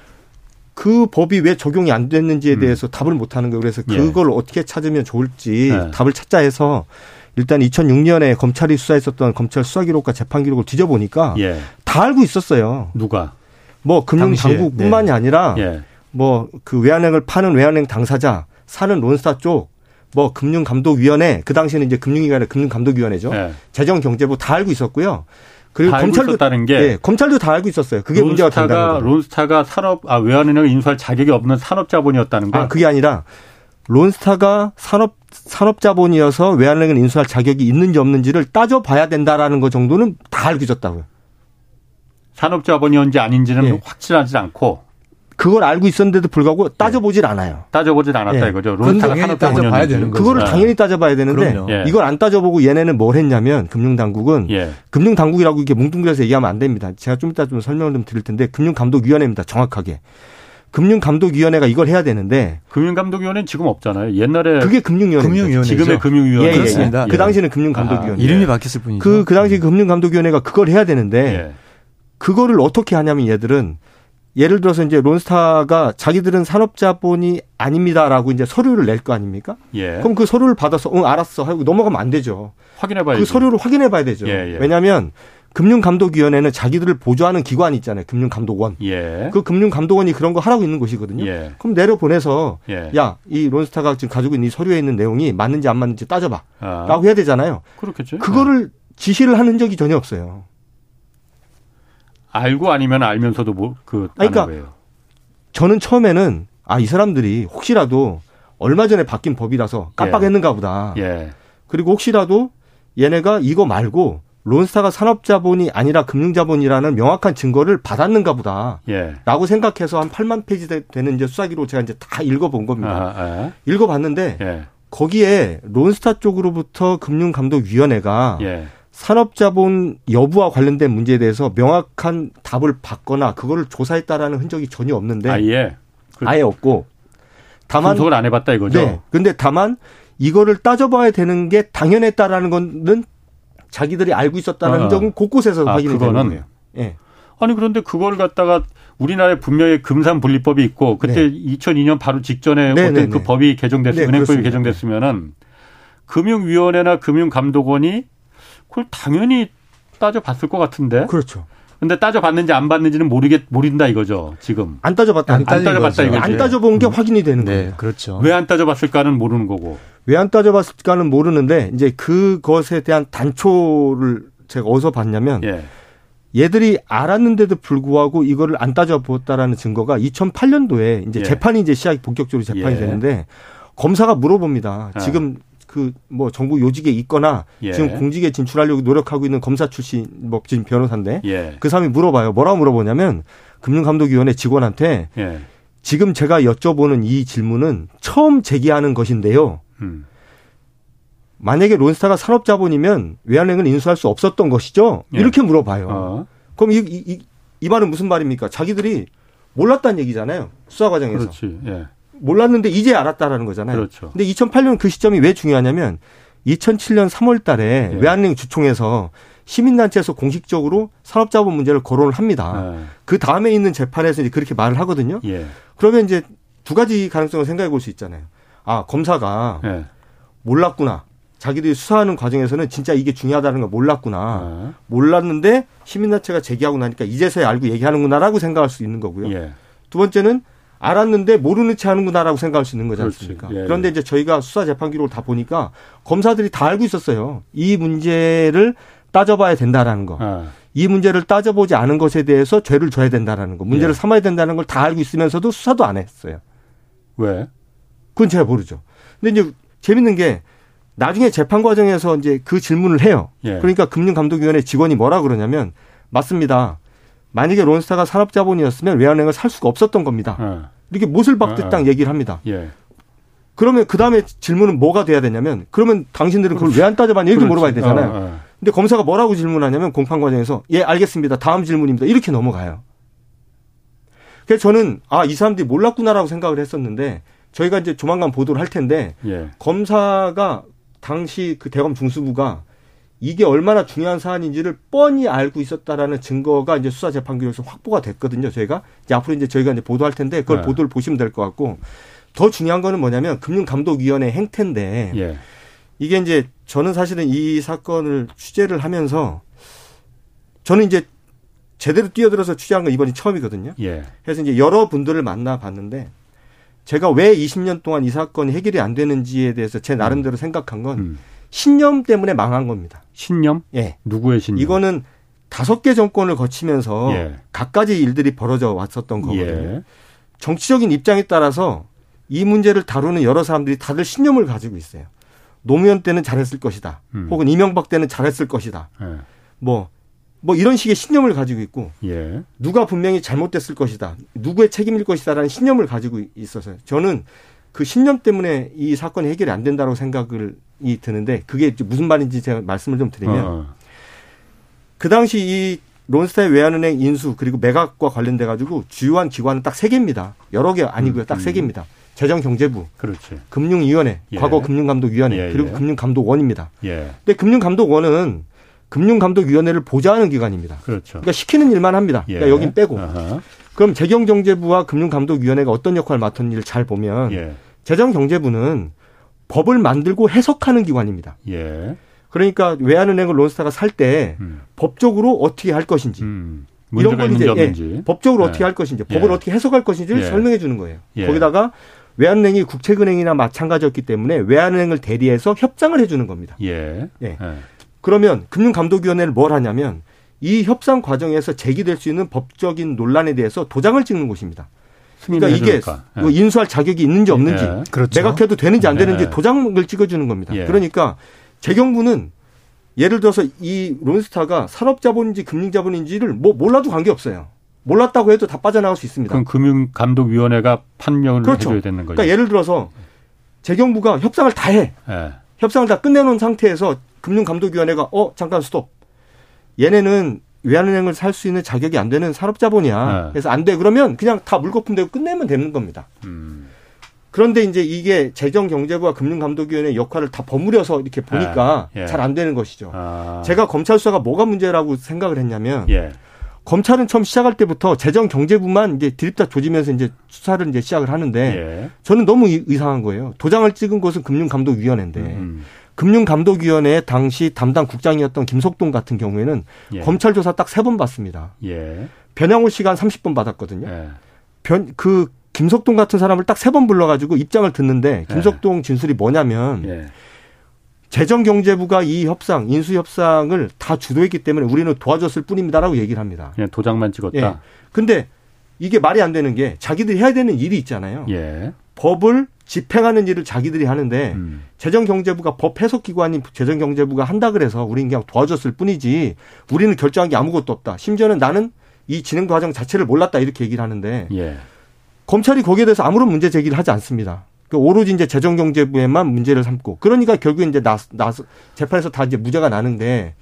그 법이 왜 적용이 안 됐는지에 음. 대해서 음. 답을 못 하는 거예요. 그래서 예. 그걸 어떻게 찾으면 좋을지 예. 답을 찾자 해서 일단 2006년에 검찰이 수사했었던 검찰 수사 기록과 재판 기록을 뒤져보니까 예. 다 알고 있었어요. 누가? 뭐 금융 당국뿐만이 네. 아니라 예. 뭐그 외환행을 파는 외환행 당사자 사는 론스타 쪽 뭐 금융감독위원회 그 당시에는 이제 금융위가 금융감독위원회죠. 예. 재정경제부 다 알고 있었고요. 그리고 검찰도 다는 게 네, 검찰도 다 알고 있었어요. 그게 문제가 된다는 거죠. 론스타가 산업 아 외환은행을 인수할 자격이 없는 산업자본이었다는 거. 아 그게 아니라 론스타가 산업 산업자본이어서 외환은행을 인수할 자격이 있는지 없는지를 따져봐야 된다라는 거 정도는 다 알고 있었다고요. 산업자본이었는지 아닌지는 예. 확실하지 않고 그걸 알고 있었는데도 불구하고 따져보질 않아요. 따져보질 않았다 예. 이거죠. 론스타가 산업자본이었는지. 되는 거죠. 그거를 당연히 따져봐야 되는데 예. 이걸 안 따져보고 얘네는 뭘 했냐면 금융당국은 예. 금융당국이라고 이렇게 뭉뚱그려서 얘기하면 안 됩니다. 제가 좀 이따 좀 설명을 좀 드릴 텐데 금융감독위원회입니다. 정확하게. 금융감독위원회가 이걸 해야 되는데 금융감독위원회는 지금 없잖아요. 옛날에 그게 금융위원회 금융위원회 지금의 금융위원회 예, 예, 그렇습니다. 그 당시에는 금융감독위원회 아, 이름이 바뀌었을 뿐이죠. 그, 그 당시 금융감독위원회가 그걸 해야 되는데 그거를 어떻게 하냐면 얘들은 예를 들어서 이제 론스타가 자기들은 산업자본이 아닙니다라고 이제 서류를 낼 거 아닙니까? 예. 그럼 그 서류를 받아서 응 알았어 하고 넘어가면 안 되죠. 확인해 봐야 그 서류를 확인해 봐야 되죠. 예, 예. 왜냐하면 금융감독위원회는 자기들을 보조하는 기관이 있잖아요. 금융감독원. 예. 그 금융감독원이 그런 거 하라고 있는 곳이거든요. 예. 그럼 내려 보내서 예. 야 이 론스타가 지금 가지고 있는 이 서류에 있는 내용이 맞는지 안 맞는지 따져봐. 아. 라고 해야 되잖아요. 그렇겠죠. 그거를 지시를 하는 적이 전혀 없어요. 알고 아니면 알면서도 뭐그 그러니까 거예요. 저는 처음에는 아 이 사람들이 혹시라도 얼마 전에 바뀐 법이라서 깜빡했는가 예. 보다. 예. 그리고 혹시라도 얘네가 이거 말고 론스타가 산업자본이 아니라 금융자본이라는 명확한 증거를 받았는가 보다. 예. 라고 생각해서 한 8만 페이지 되는 이제 수사기로 제가 이제 다 읽어본 겁니다. 아, 아. 읽어봤는데 예. 거기에 론스타 쪽으로부터 금융감독위원회가 예. 산업자본 여부와 관련된 문제에 대해서 명확한 답을 받거나 그거를 조사했다라는 흔적이 전혀 없는데 아예 그, 아예 없고 다만 분석을 안 해봤다 이거죠. 네. 근데 다만 이거를 따져봐야 되는 게 당연했다라는 거는 자기들이 알고 있었다는 어. 흔적은 곳곳에서 아, 확인이 되는 거예요. 예. 아니 그런데 그걸 갖다가 우리나라에 분명히 금산 분리법이 있고 그때 네. 2002년 바로 직전에 네, 어떤 네, 그 네. 법이 개정됐으면 네, 은행법이 그렇습니다. 개정됐으면은 금융위원회나 금융감독원이 그걸 당연히 따져봤을 것 같은데. 그렇죠. 근데 따져봤는지 안 봤는지는 모르겠 모른다 이거죠 지금 안 따져봤다 안, 안 따져봤다 이거죠 안 따져본 게 음. 확인이 되는 네, 거예요 그렇죠 왜 안 따져봤을까는 모르는 거고 왜 안 따져봤을까는 모르는데 이제 그것에 대한 단초를 제가 어디서 봤냐면 예. 얘들이 알았는데도 불구하고 이거를 안 따져보았다라는 증거가 2008년도에 이제 예. 재판이 이제 시작이 본격적으로 재판이 예. 되는데 검사가 물어봅니다. 아. 지금 그 뭐 정부 요직에 있거나 예. 지금 공직에 진출하려고 노력하고 있는 검사 출신 뭐 지금 변호사인데 예. 그 사람이 물어봐요. 뭐라고 물어보냐면 금융감독위원회 직원한테 예. 지금 제가 여쭤보는 이 질문은 처음 제기하는 것인데요. 음. 만약에 론스타가 산업자본이면 외환은행을 인수할 수 없었던 것이죠. 예. 이렇게 물어봐요. 어. 그럼 이, 이, 이 말은 무슨 말입니까? 자기들이 몰랐다는 얘기잖아요. 수사 과정에서. 그렇지. 예. 몰랐는데 이제 알았다라는 거잖아요. 그렇죠. 근데 2008년 그 시점이 왜 중요하냐면 2007년 3월 달에 예. 외환은행 주총에서 시민단체에서 공식적으로 산업자본 문제를 거론을 합니다. 예. 그 다음에 있는 재판에서 이제 그렇게 말을 하거든요. 예. 그러면 이제 두 가지 가능성을 생각해 볼 수 있잖아요. 아, 검사가 예. 몰랐구나. 자기들이 수사하는 과정에서는 진짜 이게 중요하다는 걸 몰랐구나. 어. 몰랐는데 시민단체가 제기하고 나니까 이제서야 알고 얘기하는구나라고 생각할 수 있는 거고요. 예. 두 번째는 알았는데 모르는 체 하는구나라고 생각할 수 있는 거지 않습니까? 예, 그런데 이제 저희가 수사 재판 기록을 다 보니까 검사들이 다 알고 있었어요. 이 문제를 따져봐야 된다라는 거. 아. 이 문제를 따져보지 않은 것에 대해서 죄를 져야 된다라는 거. 문제를 예. 삼아야 된다는 걸 다 알고 있으면서도 수사도 안 했어요. 왜? 그건 제가 모르죠. 근데 이제 재밌는 게 나중에 재판 과정에서 이제 그 질문을 해요. 예. 그러니까 금융감독위원회 직원이 뭐라 그러냐면 맞습니다. 만약에 론스타가 산업자본이었으면 외환은행을 살 수가 없었던 겁니다. 어. 이렇게 못을 박듯 딱 어. 얘기를 합니다. 예. 그러면 그 다음에 질문은 뭐가 돼야 되냐면 그러면 당신들은 그걸 왜 안 따져봤냐 이렇게 물어봐야 되잖아요. 어, 어. 근데 검사가 뭐라고 질문하냐면 공판 과정에서 예 알겠습니다. 다음 질문입니다. 이렇게 넘어가요. 그래서 저는 아 이 사람들이 몰랐구나라고 생각을 했었는데 저희가 이제 조만간 보도를 할 텐데 예. 검사가 당시 그 대검 중수부가 이게 얼마나 중요한 사안인지를 뻔히 알고 있었다라는 증거가 이제 수사 재판 기록에서 확보가 됐거든요. 저희가 이제 앞으로 이제 저희가 이제 보도할 텐데 그걸 네. 보도를 보시면 될 것 같고 더 중요한 거는 뭐냐면 금융감독위원회 행태인데 예. 이게 이제 저는 사실은 이 사건을 취재를 하면서 저는 이제 제대로 뛰어들어서 취재한 건 이번이 처음이거든요. 예. 그래서 이제 여러 분들을 만나 봤는데 제가 왜 20년 동안 이 사건이 해결이 안 되는지에 대해서 제 나름대로 생각한 건 음. 신념 때문에 망한 겁니다. 신념? 예. 누구의 신념? 이거는 다섯 개 정권을 거치면서 예. 갖가지 일들이 벌어져 왔었던 거거든요. 예. 정치적인 입장에 따라서 이 문제를 다루는 여러 사람들이 다들 신념을 가지고 있어요. 노무현 때는 잘했을 것이다. 음. 혹은 이명박 때는 잘했을 것이다. 예. 뭐 뭐 이런 식의 신념을 가지고 있고 예. 누가 분명히 잘못됐을 것이다. 누구의 책임일 것이다라는 신념을 가지고 있어서 저는 그 신념 때문에 이 사건이 해결이 안 된다고 생각을 이 드는데 그게 무슨 말인지 제가 말씀을 좀 드리면 어. 그 당시 이 론스타의 외환은행 인수 그리고 매각과 관련돼 가지고 주요한 기관은 딱 세 개입니다. 여러 개 아니고요. 딱 세 개입니다. 재정경제부, 그렇지. 금융위원회, 예. 과거 금융감독위원회, 예, 그리고 예. 금융감독원입니다. 예. 근데 금융감독원은 금융감독위원회를 보좌하는 기관입니다. 그렇죠. 그러니까 시키는 일만 합니다. 그러니까 예. 여긴 빼고. 아하. 그럼 재경정제부와 금융감독위원회가 어떤 역할을 맡았는지를 잘 보면 예. 재정경제부는 법을 만들고 해석하는 기관입니다. 예. 그러니까 외환은행을 론스타가 살때 음. 법적으로 어떻게 할 것인지 음. 이런 건 이제 예, 법적으로 예. 어떻게 할 것인지 법을 예. 어떻게 해석할 것인지를 예. 설명해 주는 거예요. 거기다가 외환은행이 국책은행이나 마찬가지였기 때문에 외환은행을 대리해서 협상을 해주는 겁니다. 예. 예. 그러면 금융감독위원회를 뭘 하냐면 이 협상 과정에서 제기될 수 있는 법적인 논란에 대해서 도장을 찍는 곳입니다. 그러니까 이게 뭐 인수할 자격이 있는지 없는지 예. 그렇죠. 매각해도 되는지 안 되는지 예. 도장을 찍어주는 겁니다. 예. 그러니까 재경부는 예를 들어서 이 론스타가 산업자본인지 금융자본인지를 뭐 몰라도 관계없어요. 몰랐다고 해도 다 빠져나갈 수 있습니다. 그럼 금융감독위원회가 판명을 그렇죠. 해줘야 되는 거죠. 그러니까 예를 들어서 재경부가 협상을 다 해. 예. 협상을 다 끝내놓은 상태에서 금융감독위원회가 어 잠깐 스톱. 얘네는 외환은행을 살 수 있는 자격이 안 되는 산업자본이야. 네. 그래서 안 돼. 그러면 그냥 다 물거품 되고 끝내면 되는 겁니다. 음. 그런데 이제 이게 재정경제부와 금융감독위원회 역할을 다 버무려서 이렇게 보니까 네. 예. 잘안 되는 것이죠. 아. 제가 검찰 수사가 뭐가 문제라고 생각을 했냐면 예. 검찰은 처음 시작할 때부터 재정경제부만 이제 드립다 조지면서 이제 수사를 이제 시작을 하는데 예. 저는 너무 이상한 거예요. 도장을 찍은 곳은 금융감독위원회인데 음. 금융감독위원회 당시 담당 국장이었던 김석동 같은 경우에는 예. 검찰 조사 딱 세 번 받습니다. 예. 변양호 시간 30분 받았거든요. 예. 변, 그 김석동 같은 사람을 딱 세 번 불러가지고 입장을 듣는데 예. 김석동 진술이 뭐냐면 예. 재정경제부가 이 협상, 인수협상을 다 주도했기 때문에 우리는 도와줬을 뿐입니다라고 얘기를 합니다. 그냥 도장만 찍었다. 예. 근데 이게 말이 안 되는 게 자기들이 해야 되는 일이 있잖아요. 예. 법을 집행하는 일을 자기들이 하는데 음. 재정경제부가 법 해석기관인 재정경제부가 한다 그래서 우리는 그냥 도와줬을 뿐이지 우리는 결정한 게 아무것도 없다. 심지어는 나는 이 진행 과정 자체를 몰랐다 이렇게 얘기를 하는데 예. 검찰이 거기에 대해서 아무런 문제 제기를 하지 않습니다. 그 오로지 이제 재정경제부에만 문제를 삼고 그러니까 결국 이제 나, 나 재판에서 다 이제 무죄가 나는데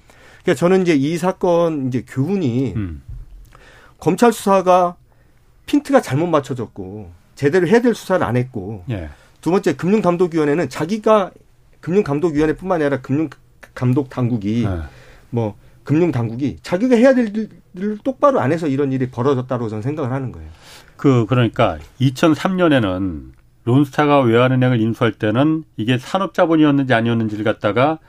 그러니까 저는 이제 이 사건 이제 교훈이 음. 검찰 수사가 핀트가 잘못 맞춰졌고 제대로 해야 될 수사를 안 했고 예. 두 번째 금융감독위원회는 자기가 금융감독위원회뿐만 아니라 금융감독 당국이 예. 뭐 금융 당국이 자기가 해야 될 일을 똑바로 안 해서 이런 일이 벌어졌다고 저는 생각을 하는 거예요. 그 그러니까 2003년에는 론스타가 외환은행을 인수할 때는 이게 산업자본이었는지 아니었는지를 갖다가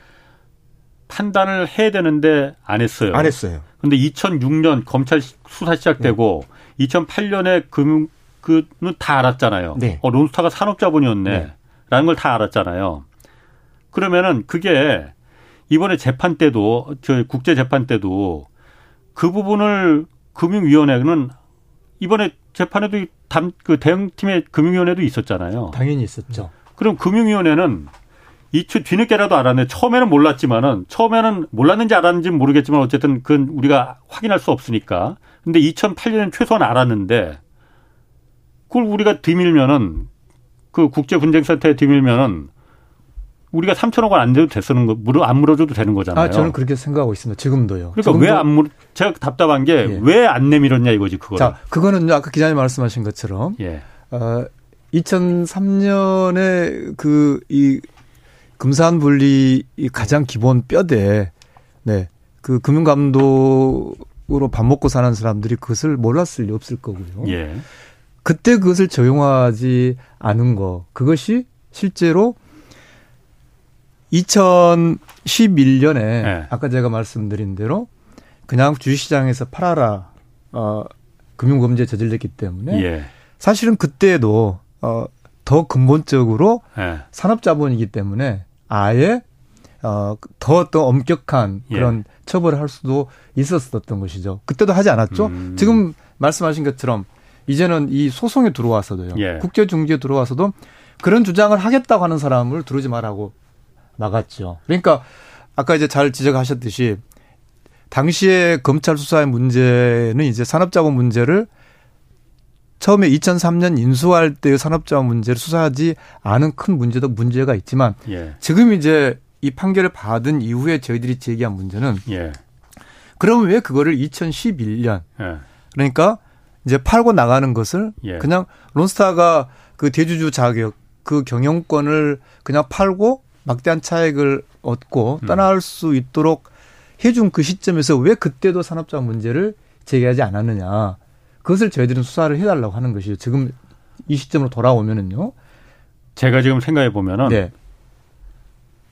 판단을 해야 되는데 안 했어요. 안 했어요. 근데 2006년 검찰 수사 시작되고 네. 2008년에 금융 그는 다 알았잖아요. 네. 어 론스타가 산업자본이었네. 네. 라는 걸 다 알았잖아요. 그러면은 그게 이번에 재판 때도 저 국제 재판 때도 그 부분을 금융위원회는 이번에 재판에도 담, 그 대응팀의 금융위원회도 있었잖아요. 당연히 있었죠. 그럼 금융위원회는 이추 뒤늦게라도 알았네. 처음에는 몰랐지만은 처음에는 몰랐는지 알았는지 모르겠지만 어쨌든 그건 우리가 확인할 수 없으니까. 근데 2008년엔 최소한 알았는데 그걸 우리가 뒤밀면은 그 국제 분쟁센터에 뒤밀면은 우리가 3천억 원 안 돼도 됐는 거, 물어, 안 물어줘도 되는 거잖아요. 아, 저는 그렇게 생각하고 있습니다. 지금도요. 그러니까 왜안 물, 제가 답답한 게 왜안 예. 내밀었냐 이거지, 그거. 자, 그거는 아까 기자님 말씀하신 것처럼. 예. 어, 2003년에 그, 이, 금산 분리 가장 기본 뼈대, 네. 그 금융감독으로 밥 먹고 사는 사람들이 그것을 몰랐을 리 없을 거고요. 예. 그때 그것을 적용하지 않은 거, 그것이 실제로 2011년에 네. 아까 제가 말씀드린 대로 그냥 주식시장에서 팔아라 어, 금융범죄 저질렀기 때문에 예. 사실은 그때도 어, 더 근본적으로 예. 산업자본이기 때문에 아예 어, 더또 엄격한 예. 그런 예. 처벌을 할 수도 있었었던 것이죠. 그때도 하지 않았죠. 음. 지금 말씀하신 것처럼 이제는 이 소송에 들어와서도요. 예. 국제중재에 들어와서도 그런 주장을 하겠다고 하는 사람을 들어오지 말라고 나갔죠. 그러니까 아까 이제 잘 지적하셨듯이 당시에 검찰 수사의 문제는 이제 산업자본 문제를 처음에 2003년 인수할 때의 산업자원 문제를 수사하지 않은 큰 문제도 문제가 있지만 예. 지금 이제 이 판결을 받은 이후에 저희들이 제기한 문제는 예. 그러면 왜 그거를 2011년 예. 그러니까 이제 팔고 나가는 것을 예. 그냥 론스타가 그 대주주 자격 그 경영권을 그냥 팔고 막대한 차익을 얻고 음. 떠날 수 있도록 해준 그 시점에서 왜 그때도 산업자 문제를 제기하지 않았느냐. 그것을 저희들은 수사를 해달라고 하는 것이죠. 지금 이 시점으로 돌아오면은요. 제가 지금 생각해 보면은 네.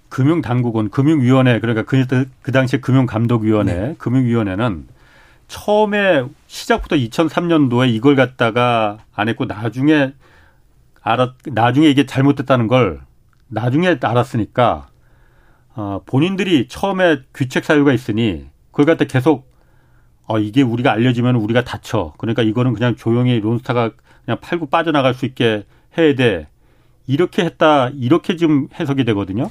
금융당국은 금융위원회 그러니까 그, 그 당시에 금융감독위원회 네. 금융위원회는 처음에 시작부터 2003년도에 이걸 갖다가 안 했고 나중에 알았 나중에 이게 잘못됐다는 걸 나중에 알았으니까 어, 본인들이 처음에 귀책 사유가 있으니 그걸 갖다 계속 어, 이게 우리가 알려지면 우리가 다쳐. 그러니까 이거는 그냥 조용히 론스타가 그냥 팔고 빠져나갈 수 있게 해야 돼. 이렇게 했다. 이렇게 좀 해석이 되거든요.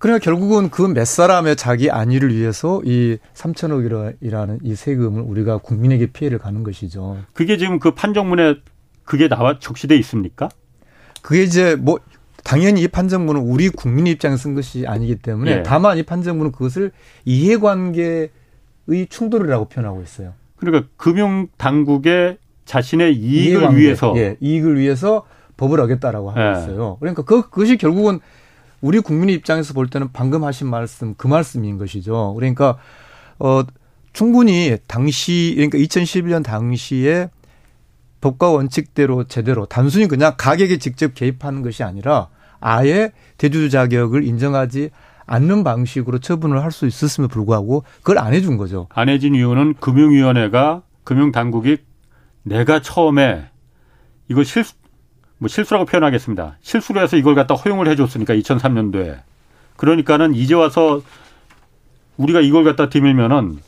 그러니까 결국은 그 몇 사람의 자기 안위를 위해서 이 3천억이라는 이 세금을 우리가 국민에게 피해를 가는 것이죠. 그게 지금 그 판정문에 그게 나와 적시돼 있습니까? 그게 이제 뭐 당연히 이 판정문은 우리 국민 입장에 쓴 것이 아니기 때문에 예. 다만 이 판정문은 그것을 이해관계의 충돌이라고 표현하고 있어요. 그러니까 금융 당국의 자신의 이익을 이해관계, 위해서 예, 이익을 위해서 법을 어겼다라고 하고 예. 있어요. 그러니까 그, 그것이 결국은 우리 국민의 입장에서 볼 때는 방금 하신 말씀 그 말씀인 것이죠. 그러니까 어 충분히 당시 그러니까 2011년 당시에 법과 원칙대로 제대로 단순히 그냥 가격에 직접 개입하는 것이 아니라 아예 대주주 자격을 인정하지 않는 방식으로 처분을 할 수 있었음에 불구하고 그걸 안 해준 거죠. 안 해준 이유는 금융위원회가 금융당국이 내가 처음에 이거 실수 뭐 실수라고 표현하겠습니다. 실수로 해서 이걸 갖다 허용을 해줬으니까 2003년도에 그러니까는 이제 와서 우리가 이걸 갖다 뒤밀면은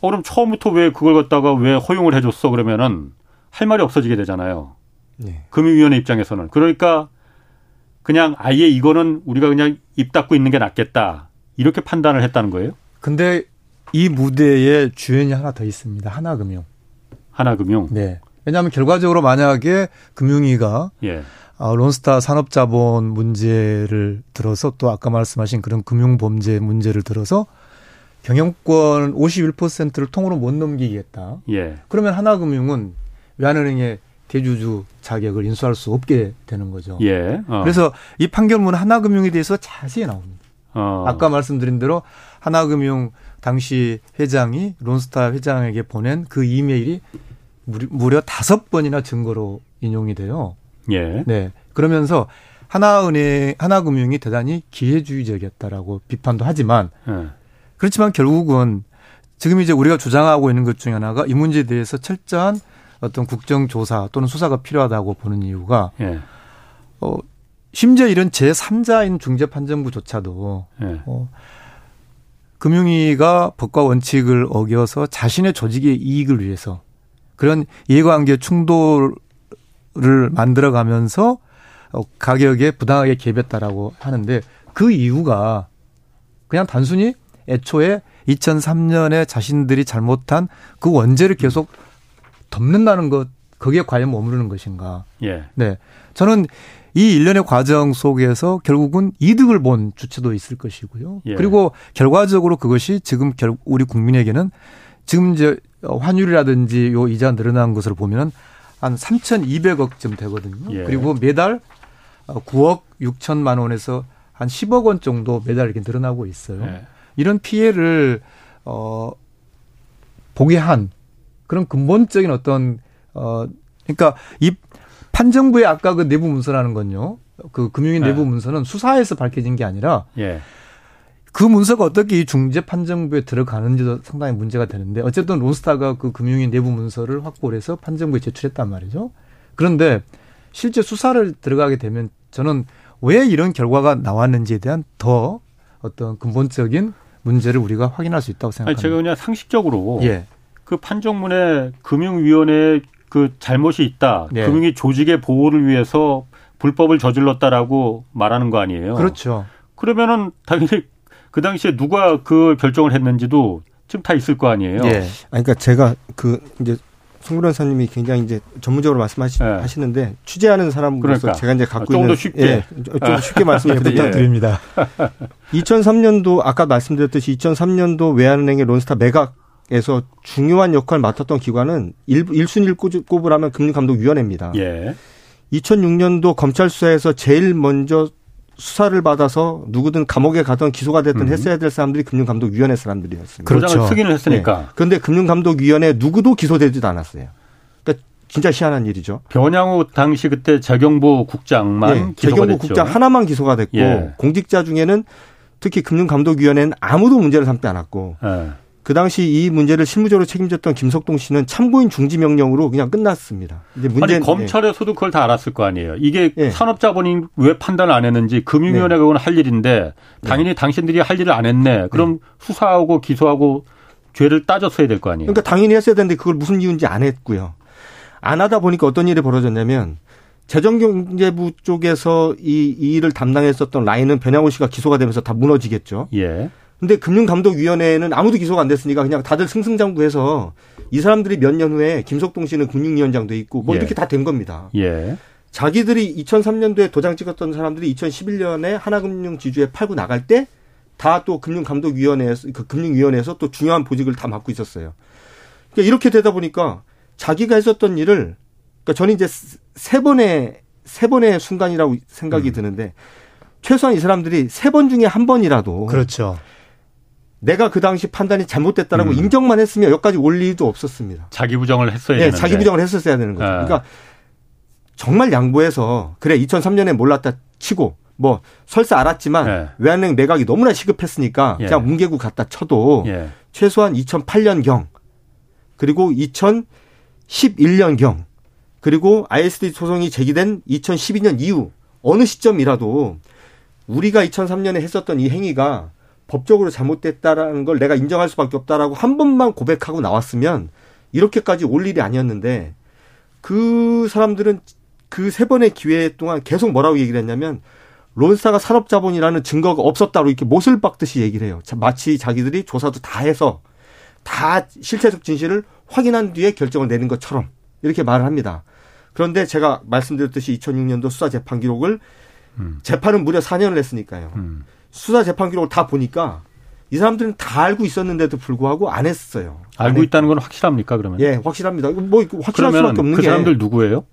어 그럼 처음부터 왜 그걸 갖다가 왜 허용을 해줬어 그러면은 할 말이 없어지게 되잖아요. 네. 금융위원회 입장에서는. 그러니까 그냥 아예 이거는 우리가 그냥 입 닫고 있는 게 낫겠다. 이렇게 판단을 했다는 거예요? 근데 이 무대에 주연이 하나 더 있습니다. 하나금융. 하나금융? 네. 왜냐하면 결과적으로 만약에 금융위가 예. 어, 론스타 산업자본 문제를 들어서 또 아까 말씀하신 그런 금융범죄 문제를 들어서 경영권 51%를 통으로 못 넘기겠다. 예. 그러면 하나금융은 외환은행의 대주주 자격을 인수할 수 없게 되는 거죠. 예. 어. 그래서 이 판결문 하나금융에 대해서 자세히 나옵니다. 어. 아까 말씀드린 대로 하나금융 당시 회장이 론스타 회장에게 보낸 그 이메일이 무려 다섯 번이나 증거로 인용이 돼요. 예. 네. 그러면서 하나은행, 하나금융이 대단히 기회주의적이었다라고 비판도 하지만 예. 그렇지만 결국은 지금 이제 우리가 주장하고 있는 것 중에 하나가 이 문제에 대해서 철저한 어떤 국정조사 또는 수사가 필요하다고 보는 이유가 예. 어, 심지어 이런 제3자인 중재판정부조차도 예. 어, 금융위가 법과 원칙을 어겨서 자신의 조직의 이익을 위해서 그런 이해관계 충돌을 만들어가면서 어, 가격에 부당하게 개입했다라고 하는데 그 이유가 그냥 단순히 애초에 2003년에 자신들이 잘못한 그 원죄를 계속 덮는다는 것, 거기에 과연 머무르는 것인가. 예. 네. 저는 이 일련의 과정 속에서 결국은 이득을 본 주체도 있을 것이고요. 예. 그리고 결과적으로 그것이 지금 결 우리 국민에게는 지금 이제 환율이라든지 요 이자 늘어난 것을 보면은 한 3,200억쯤 되거든요. 예. 그리고 매달 9억 6천만 원에서 한 10억 원 정도 매달 이렇게 늘어나고 있어요. 예. 이런 피해를 어 보게 한 그런 근본적인 어떤 어 그러니까 이 판정부의 아까 그 내부 문서라는 건요. 그 금융인 네. 내부 문서는 수사에서 밝혀진 게 아니라 예. 그 문서가 어떻게 이 중재 판정부에 들어가는지도 상당히 문제가 되는데 어쨌든 론스타가 그 금융인 내부 문서를 확보를 해서 판정부에 제출했단 말이죠. 그런데 실제 수사를 들어가게 되면 저는 왜 이런 결과가 나왔는지에 대한 더 어떤 근본적인 문제를 우리가 확인할 수 있다고 생각합니다. 아니, 제가 그냥 상식적으로 예. 그 판정문에 금융위원회 그 잘못이 있다. 예. 금융위 조직의 보호를 위해서 불법을 저질렀다라고 말하는 거 아니에요. 그렇죠. 그러면은 당연히 그 당시에 누가 그 결정을 했는지도 지금 다 있을 거 아니에요. 예. 아니, 그러니까 제가 그 이제 송 변호사님이 굉장히 이제 전문적으로 말씀하시는데 네. 취재하는 사람으로서 그러니까. 제가 이제 갖고 아, 있는 쉽게 예, 좀 쉽게 말씀을 부탁드립니다. 2003년도 아까 말씀드렸듯이 2003년도 외환은행의 론스타 매각에서 중요한 역할을 맡았던 기관은 1, 1순위 꼽을 하면 금융감독위원회입니다. 예. 2006년도 검찰 수사에서 제일 먼저 수사를 받아서 누구든 감옥에 가던 기소가 됐든 음. 했어야 될 사람들이 금융감독위원회 사람들이었습니다. 그렇죠. 승인을 했으니까. 네. 그런데 금융감독위원회 누구도 기소되지도 않았어요. 그러니까 진짜 희한한 일이죠. 변양호 당시 그때 재경부 국장만 네. 기소가 재경부 됐죠. 국장 하나만 기소가 됐고 예. 공직자 중에는 특히 금융감독위원회는 아무도 문제를 삼지 않았고 예. 그 당시 이 문제를 실무적으로 책임졌던 김석동 씨는 참고인 중지 명령으로 그냥 끝났습니다. 이제 문제 아니 검찰에서도 그걸 다 알았을 거 아니에요. 이게 네. 산업자본이 왜 판단을 안 했는지 금융위원회가 그건 할 일인데 당연히 네. 당신들이 할 일을 안 했네. 그럼 네. 수사하고 기소하고 죄를 따졌어야 될 거 아니에요. 그러니까 당연히 했어야 되는데 그걸 무슨 이유인지 안 했고요. 안 하다 보니까 어떤 일이 벌어졌냐면 재정경제부 쪽에서 이, 이 일을 담당했었던 라인은 변양호 씨가 기소가 되면서 다 무너지겠죠. 예. 근데 금융감독위원회는 아무도 기소가 안 됐으니까 그냥 다들 승승장구해서 이 사람들이 몇 년 후에 김석동 씨는 금융위원장 도 있고 뭐 예. 이렇게 다 된 겁니다. 예. 자기들이 2003년도에 도장 찍었던 사람들이 2011년에 하나금융 지주에 팔고 나갈 때 다 또 금융감독위원회에서 그 금융위원회에서 또 중요한 보직을 다 맡고 있었어요. 그러니까 이렇게 되다 보니까 자기가 했었던 일을 그러니까 저는 이제 세 번의 세 번의 순간이라고 생각이 음. 드는데 최소한 이 사람들이 세 번 중에 한 번이라도 그렇죠. 내가 그 당시 판단이 잘못됐다라고 음. 인정만 했으면 여기까지 올 일도 없었습니다. 자기 부정을 했어야 네, 되는데. 자기 부정을 했었어야 되는 거죠. 아. 그러니까 정말 양보해서 그래 2003년에 몰랐다 치고 뭐 설사 알았지만 예. 외환은행 매각이 너무나 시급했으니까 예. 그냥 문개구 갖다 쳐도 예. 최소한 2008년경 그리고 2011년경 그리고 ISD 소송이 제기된 2012년 이후 어느 시점이라도 우리가 2003년에 했었던 이 행위가 법적으로 잘못됐다라는 걸 내가 인정할 수밖에 없다라고 한 번만 고백하고 나왔으면 이렇게까지 올 일이 아니었는데 그 사람들은 그 세 번의 기회 동안 계속 뭐라고 얘기를 했냐면 론스타가 산업자본이라는 증거가 없었다고 이렇게 못을 박듯이 얘기를 해요. 마치 자기들이 조사도 다 해서 다 실체적 진실을 확인한 뒤에 결정을 내는 것처럼 이렇게 말을 합니다. 그런데 제가 말씀드렸듯이 2006년도 수사 재판 기록을 음. 재판은 무려 4년을 했으니까요. 음. 수사 재판 기록을 다 보니까 이 사람들은 다 알고 있었는데도 불구하고 안 했어요. 알고 안 있다는 건 확실합니까 그러면? 예, 확실합니다. 뭐 확실할 수밖에 없는 그 게. 사람들 누구예요?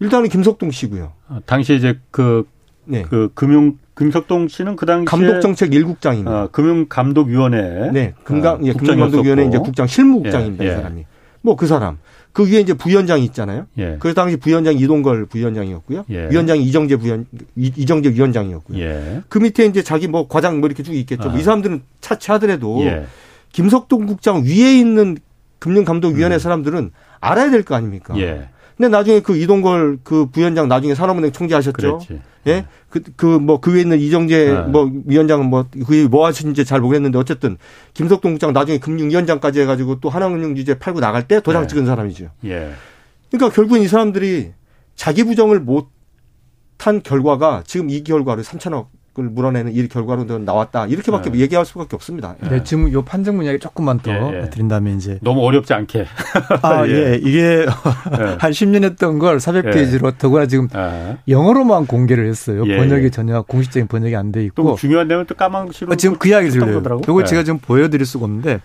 일단은 김석동 씨고요. 아, 당시 이제 그, 네. 그 금융 김석동 씨는 그 당시 감독정책 1국장입니다. 어, 금융감독위원회. 네, 금강 예, 금융감독위원회 이제 국장 실무국장입니다. 예, 예. 이 사람이. 뭐 그 사람. 그 위에 이제 부위원장이 있잖아요. 예. 그 당시 부위원장 이동걸 부위원장이었고요. 예. 위원장이 이정재 부위원 이정재 위원장이었고요. 예. 그 밑에 이제 자기 뭐 과장 뭐 이렇게 쭉 있겠죠. 아. 이 사람들은 차치하더라도 예. 김석동 국장 위에 있는 금융감독위원회 음. 사람들은 알아야 될 거 아닙니까? 예. 근데 나중에 그 이동걸 그 부위원장 나중에 산업은행 총재 하셨죠. 그랬지. 예. 네. 그, 그, 뭐, 그 위에 있는 이정재 네. 뭐, 위원장은 뭐, 그게 뭐 하시는지 잘 모르겠는데 어쨌든 김석동 국장 나중에 금융위원장까지 해가지고 또 하나금융주제 팔고 나갈 때 도장 네. 찍은 사람이죠. 예. 그러니까 결국은 이 사람들이 자기 부정을 못 한 결과가 지금 이 결과를 3천억 을 물어내는 이 결과로 나왔다 이렇게밖에 네. 얘기할 수밖에 없습니다. 네, 지금 요 판정문 이야기 조금만 더 예, 예. 드린다면 이제 너무 어렵지 않게 아 예, 예. 이게 예. 한 10년 했던 걸 400페이지로 예. 더구나 지금 아. 영어로만 공개를 했어요. 예, 번역이 전혀 공식적인 번역이 안 돼 있고 또 중요한 내용은 또 까망시로 어, 지금 그 이야기를 들려요. 이거 제가 지금 보여드릴 수가 없는데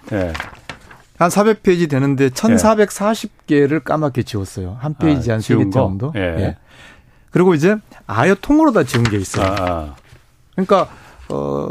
한 400페이지 되는데 1,440개를 까맣게 지웠어요. 한 페이지 아, 한 3개 정도. 예. 그리고 이제 아예 통으로 다 지운 게 있어요. 아, 아. 그러니까 어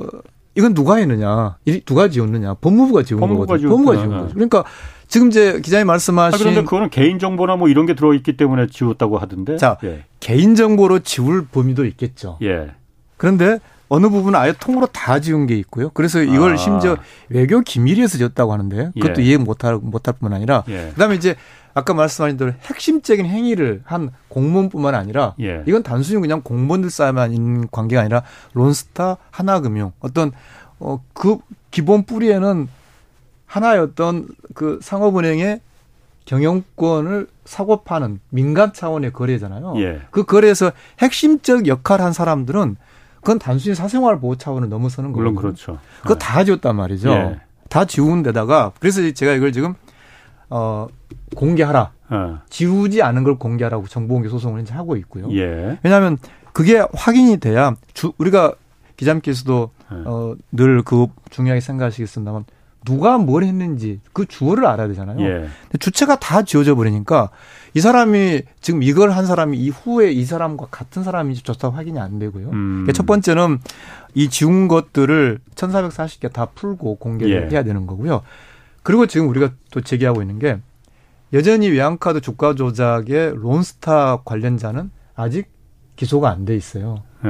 이건 누가 했느냐? 누가 지었느냐? 법무부가 지은 법무부가 거거든요. 법무부가 지은 거죠. 그러니까 지금 이제 기자님 말씀하신 아, 그런데 그거는 개인 정보나 뭐 이런 게 들어 있기 때문에 지웠다고 하던데. 자, 예. 개인 정보로 지울 범위도 있겠죠. 예. 그런데 어느 부분은 아예 통으로 다 지운 게 있고요. 그래서 이걸 아. 심지어 외교 기밀에서 지었다고 하는데 그것도 예. 이해 못할 못할 뿐 아니라 예. 그다음에 이제 아까 말씀하신 대로 핵심적인 행위를 한 공무원뿐만 아니라 예. 이건 단순히 그냥 공무원들 싸움만 있는 관계가 아니라 론스타 하나금융 어떤 어 그 기본 뿌리에는 하나의 어떤 그 상업은행의 경영권을 사고 파는 민간 차원의 거래잖아요. 예. 그 거래에서 핵심적 역할을 한 사람들은 그건 단순히 사생활 보호 차원을 넘어서는 거예요. 물론 그렇죠. 그거 네. 다 지웠단 말이죠. 예. 다 지운 데다가 그래서 제가 이걸 지금 어 공개하라. 어. 지우지 않은 걸 공개하라고 정보공개 소송을 이제 하고 있고요. 예. 왜냐하면 그게 확인이 돼야 주, 우리가 기자님께서도 예. 어, 늘 그 중요하게 생각하시겠습니다만 누가 뭘 했는지 그 주어를 알아야 되잖아요. 예. 근데 주체가 다 지워져 버리니까 이 사람이 지금 이걸 한 사람이 이후에 이 사람과 같은 사람인지 조차 확인이 안 되고요. 음. 그러니까 첫 번째는 이 지운 것들을 1440개 다 풀고 공개를 예. 해야 되는 거고요. 그리고 지금 우리가 또 제기하고 있는 게 여전히 외환카드 주가 조작의 론스타 관련자는 아직 기소가 안 돼 있어요. 예.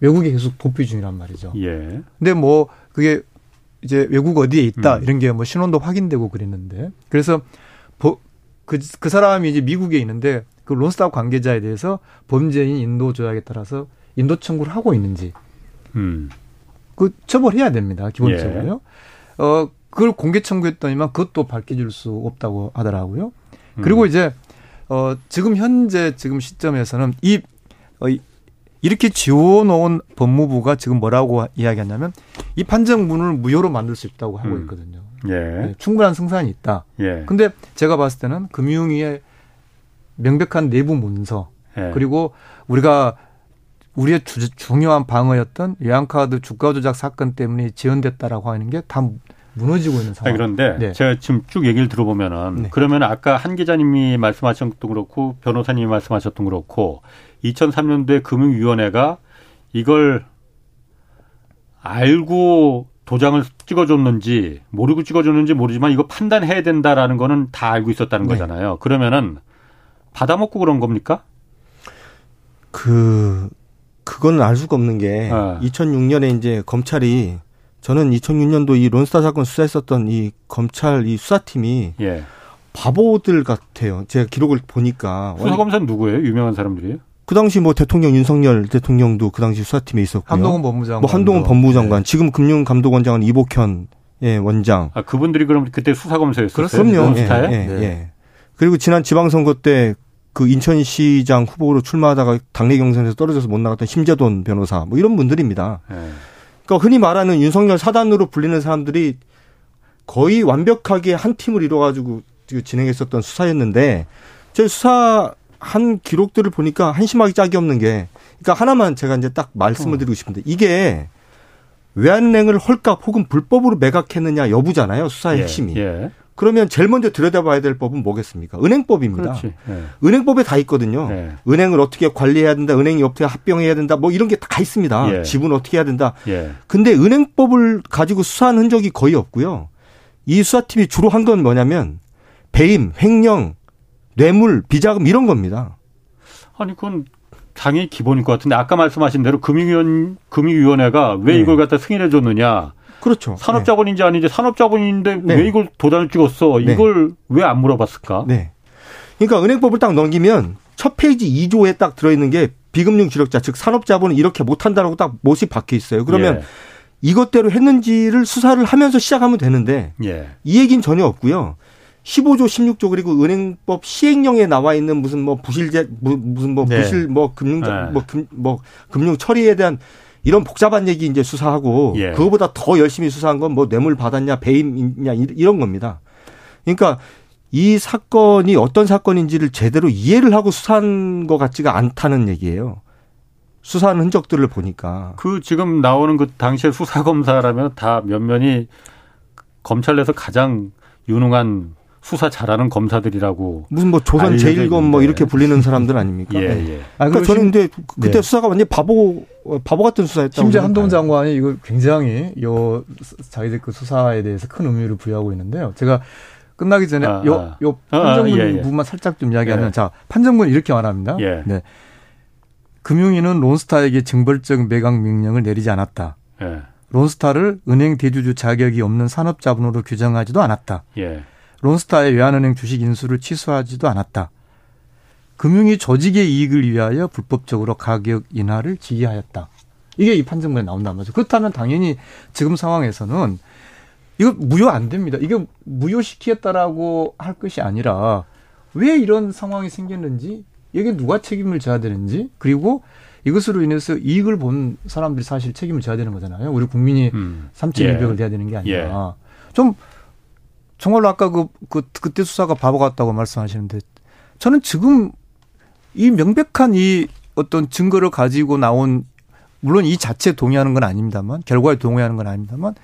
외국에 계속 도피 중이란 말이죠. 예. 근데 뭐 그게 이제 외국 어디에 있다 음. 이런 게 뭐 신원도 확인되고 그랬는데 그래서 그, 그 사람이 이제 미국에 있는데 그 론스타 관계자에 대해서 범죄인 인도 조약에 따라서 인도 청구를 하고 있는지 음. 그 처벌해야 됩니다 기본적으로요. 예. 어 그걸 공개 청구했더니만 그것도 밝혀질 수 없다고 하더라고요. 그리고 음. 이제 어 지금 현재 지금 시점에서는 이 어, 이렇게 지워놓은 법무부가 지금 뭐라고 이야기하냐면 이 판정문을 무효로 만들 수 있다고 하고 음. 있거든요. 음. 예. 네, 충분한 승산이 있다. 예. 근데 제가 봤을 때는 금융위의 명백한 내부 문서 예. 그리고 우리가 우리의 주, 중요한 방어였던 외환카드 주가 조작 사건 때문에 지연됐다라고 하는 게 다 무너지고 있는 상황. 그런데 네. 제가 지금 쭉 얘기를 들어보면은 네. 그러면 아까 한 기자님이 말씀하셨던 그렇고 변호사님이 말씀하셨던 그렇고 2003년도에 금융위원회가 이걸 알고 도장을 찍어줬는지 모르고 찍어줬는지 모르지만 이거 판단해야 된다라는 거는 다 알고 있었다는 네. 거잖아요. 그러면은 받아먹고 그런 겁니까? 그 그거는 알 수가 없는 게 어. 2006년에 이제 검찰이 저는 2006년도 이 론스타 사건 수사했었던 이 검찰 이 수사팀이 예. 바보들 같아요. 제가 기록을 보니까 수사 검사는 누구예요? 유명한 사람들이에요? 그 당시 뭐 대통령 윤석열 대통령도 그 당시 수사팀에 있었고요. 한동훈 법무장관. 뭐 한동훈 법무장관. 네. 지금 금융감독원장은 이복현 예, 원장. 아 그분들이 그럼 그때 수사검사였어요? 그럼요. 예, 예, 네. 예. 그리고 지난 지방선거 때 그 인천시장 후보로 출마하다가 당내 경선에서 떨어져서 못 나갔던 심재돈 변호사 뭐 이런 분들입니다. 네. 그러니까 흔히 말하는 윤석열 사단으로 불리는 사람들이 거의 완벽하게 한 팀을 이뤄가지고 진행했었던 수사였는데 저희 수사 한 기록들을 보니까 한심하기 짝이 없는 게 그러니까 하나만 제가 이제 딱 말씀을 어. 드리고 싶은데 이게 외환은행을 헐값 혹은 불법으로 매각했느냐 여부잖아요. 수사의 예, 핵심이. 예. 그러면 제일 먼저 들여다봐야 될 법은 뭐겠습니까? 은행법입니다. 네. 은행법에 다 있거든요. 네. 은행을 어떻게 관리해야 된다, 은행이 어떻게 합병해야 된다, 뭐 이런 게 다 있습니다. 예. 지분 어떻게 해야 된다. 예. 근데 은행법을 가지고 수사한 흔적이 거의 없고요. 이 수사팀이 주로 한 건 뭐냐면 배임, 횡령, 뇌물, 비자금 이런 겁니다. 아니 그건 당연히 기본일 것 같은데 아까 말씀하신 대로 금융위원 금융위원회가 왜 네. 이걸 갖다 승인해 줬느냐? 그렇죠. 산업자본인지 아닌지 산업자본인데 네. 왜 이걸 도단을 찍었어? 네. 이걸 왜 안 물어봤을까? 네. 그러니까 은행법을 딱 넘기면 첫 페이지 2조에 딱 들어있는 게 비금융 주력자 즉 산업자본은 이렇게 못한다라고 딱 못이 박혀 있어요. 그러면 예. 이것대로 했는지를 수사를 하면서 시작하면 되는데 예. 이 얘기는 전혀 없고요. 15조 16조 그리고 은행법 시행령에 나와 있는 무슨 뭐 부실제 무슨 뭐 네. 부실 뭐 금융 네. 뭐, 금, 뭐 금융 처리에 대한 이런 복잡한 얘기 이제 수사하고 예. 그거보다 더 열심히 수사한 건 뭐 뇌물 받았냐 배임이냐 이런 겁니다. 그러니까 이 사건이 어떤 사건인지를 제대로 이해를 하고 수사한 것 같지가 않다는 얘기예요. 수사하는 흔적들을 보니까. 그 지금 나오는 그 당시의 수사 검사라면 다 면면이 검찰 내에서 가장 유능한 수사 잘하는 검사들이라고 무슨 뭐 조선 제일검 뭐 이렇게 불리는 사람들 아닙니까? 예, 예. 네. 아, 그러니까 저는 이제 그때 네. 수사가 완전 바보 바보 같은 수사였다고. 심지어 한동 장관이 이거 굉장히 요 자기들 그 수사에 대해서 큰 의미를 부여하고 있는데요. 제가 끝나기 전에 아, 요, 요 아, 아. 판정문 아, 예, 예. 부분만 살짝 좀 이야기하면 예. 자 판정문 이렇게 말합니다. 예. 네. 금융위는 론스타에게 징벌적 매각 명령을 내리지 않았다. 예. 론스타를 은행 대주주 자격이 없는 산업자본으로 규정하지도 않았다. 예. 론스타의 외환은행 주식 인수를 취소하지도 않았다. 금융위 조직의 이익을 위하여 불법적으로 가격 인하를 지휘하였다. 이게 이 판정문에 나온단 말이죠. 그렇다면 당연히 지금 상황에서는 이거 무효 안 됩니다. 이게 무효시키겠다라고 할 것이 아니라 왜 이런 상황이 생겼는지 이게 누가 책임을 져야 되는지 그리고 이것으로 인해서 이익을 본 사람들이 사실 책임을 져야 되는 거잖아요. 우리 국민이 음. 3,200을 예. 내야 되는 게 아니라 예. 좀 정말로 아까 그, 그, 그때 수사가 바보 같다고 말씀하시는데 저는 지금 이 명백한 이 어떤 증거를 가지고 나온 물론 이 자체에 동의하는 건 아닙니다만 결과에 동의하는 건 아닙니다만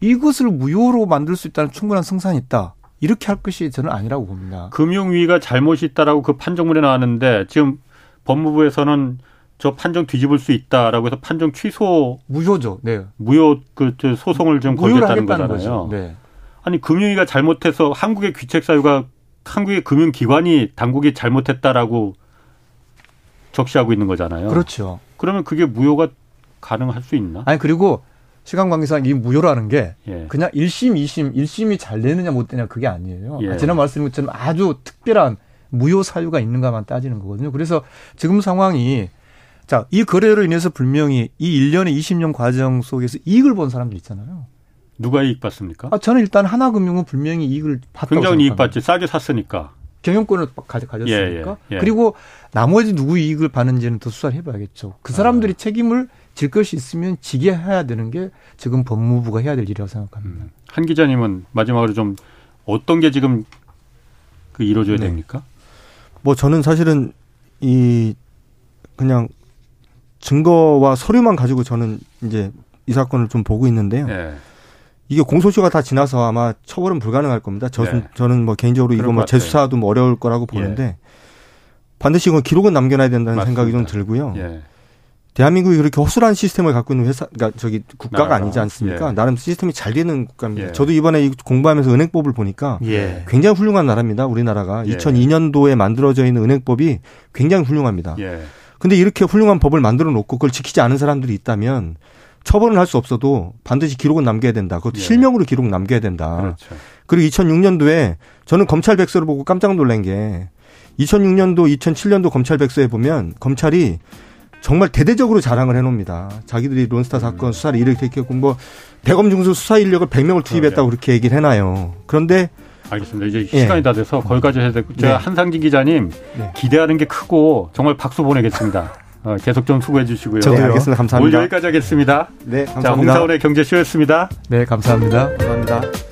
이것을 무효로 만들 수 있다는 충분한 승산이 있다. 이렇게 할 것이 저는 아니라고 봅니다. 금융위가 잘못이 있다라고 그 판정문에 나왔는데 지금 법무부에서는 저 판정 뒤집을 수 있다라고 해서 판정 취소 무효죠. 네. 무효 그 소송을 좀 걸겠다는 거잖아요. 네. 아니 금융위가 잘못해서 한국의 귀책 사유가 한국의 금융기관이 당국이 잘못했다라고 적시하고 있는 거잖아요. 그렇죠. 그러면 그게 무효가 가능할 수 있나? 아니 그리고 시간 관계상 이 무효라는 게 예. 그냥 1심, 2심, 1심이 잘 되느냐 못 되느냐 그게 아니에요. 예. 지난 말씀인 것처럼 아주 특별한 무효 사유가 있는가만 따지는 거거든요. 그래서 지금 상황이 자, 이 거래로 인해서 분명히 이 1년의 20년 과정 속에서 이익을 본 사람들 있잖아요. 누가 이익 받습니까? 아, 저는 일단 하나금융은 분명히 이익을 받다고 굉장히 이익 받지. 싸게 샀으니까. 경영권을 가졌으니까. 예, 예, 예. 그리고 나머지 누구 이익을 받는지는 더 수사를 해봐야겠죠. 그 사람들이 아. 책임을 질 것이 있으면 지게 해야 되는 게 지금 법무부가 해야 될 일이라고 생각합니다. 음. 한 기자님은 마지막으로 좀 어떤 게 지금 그 이루어져야 네. 됩니까? 뭐 저는 사실은 이 그냥 증거와 서류만 가지고 저는 이제 이 사건을 좀 보고 있는데요. 네. 이게 공소시효가 다 지나서 아마 처벌은 불가능할 겁니다. 저, 네. 저는 뭐 개인적으로 이거 뭐 재수사도 뭐 어려울 거라고 보는데 예. 반드시 이건 기록은 남겨놔야 된다는 맞습니다. 생각이 좀 들고요. 예. 대한민국이 그렇게 허술한 시스템을 갖고 있는 회사, 그러니까 저기 국가가 나라가. 아니지 않습니까? 예. 나름 시스템이 잘 되는 국가입니다. 예. 저도 이번에 공부하면서 은행법을 보니까 예. 굉장히 훌륭한 나라입니다. 우리나라가 2002년도에 예. 만들어져 있는 은행법이 굉장히 훌륭합니다. 예. 근데 이렇게 훌륭한 법을 만들어 놓고 그걸 지키지 않은 사람들이 있다면 처벌은 할 수 없어도 반드시 기록은 남겨야 된다. 그것도 예. 실명으로 기록 남겨야 된다. 그렇죠. 그리고 2006년도에 저는 검찰 백서를 보고 깜짝 놀란 게 2006년도, 2007년도 검찰 백서에 보면 검찰이 정말 대대적으로 자랑을 해놓습니다. 자기들이 론스타 사건 음. 수사를 이렇게 했고 뭐 대검 중수 수사 인력을 100명을 투입했다고 그렇게 얘기를 해놔요. 그런데 알겠습니다. 이제 예. 시간이 다 돼서 거기까지 해야 되고 제가 네. 한상진 기자님 네. 기대하는 게 크고 정말 박수 보내겠습니다. 어, 계속 좀 수고해 주시고요. 저도 네, 알겠습니다. 감사합니다. 오늘 여기까지 하겠습니다. 네, 감사합니다. 자, 홍사훈의 경제쇼였습니다. 네, 감사합니다. 감사합니다.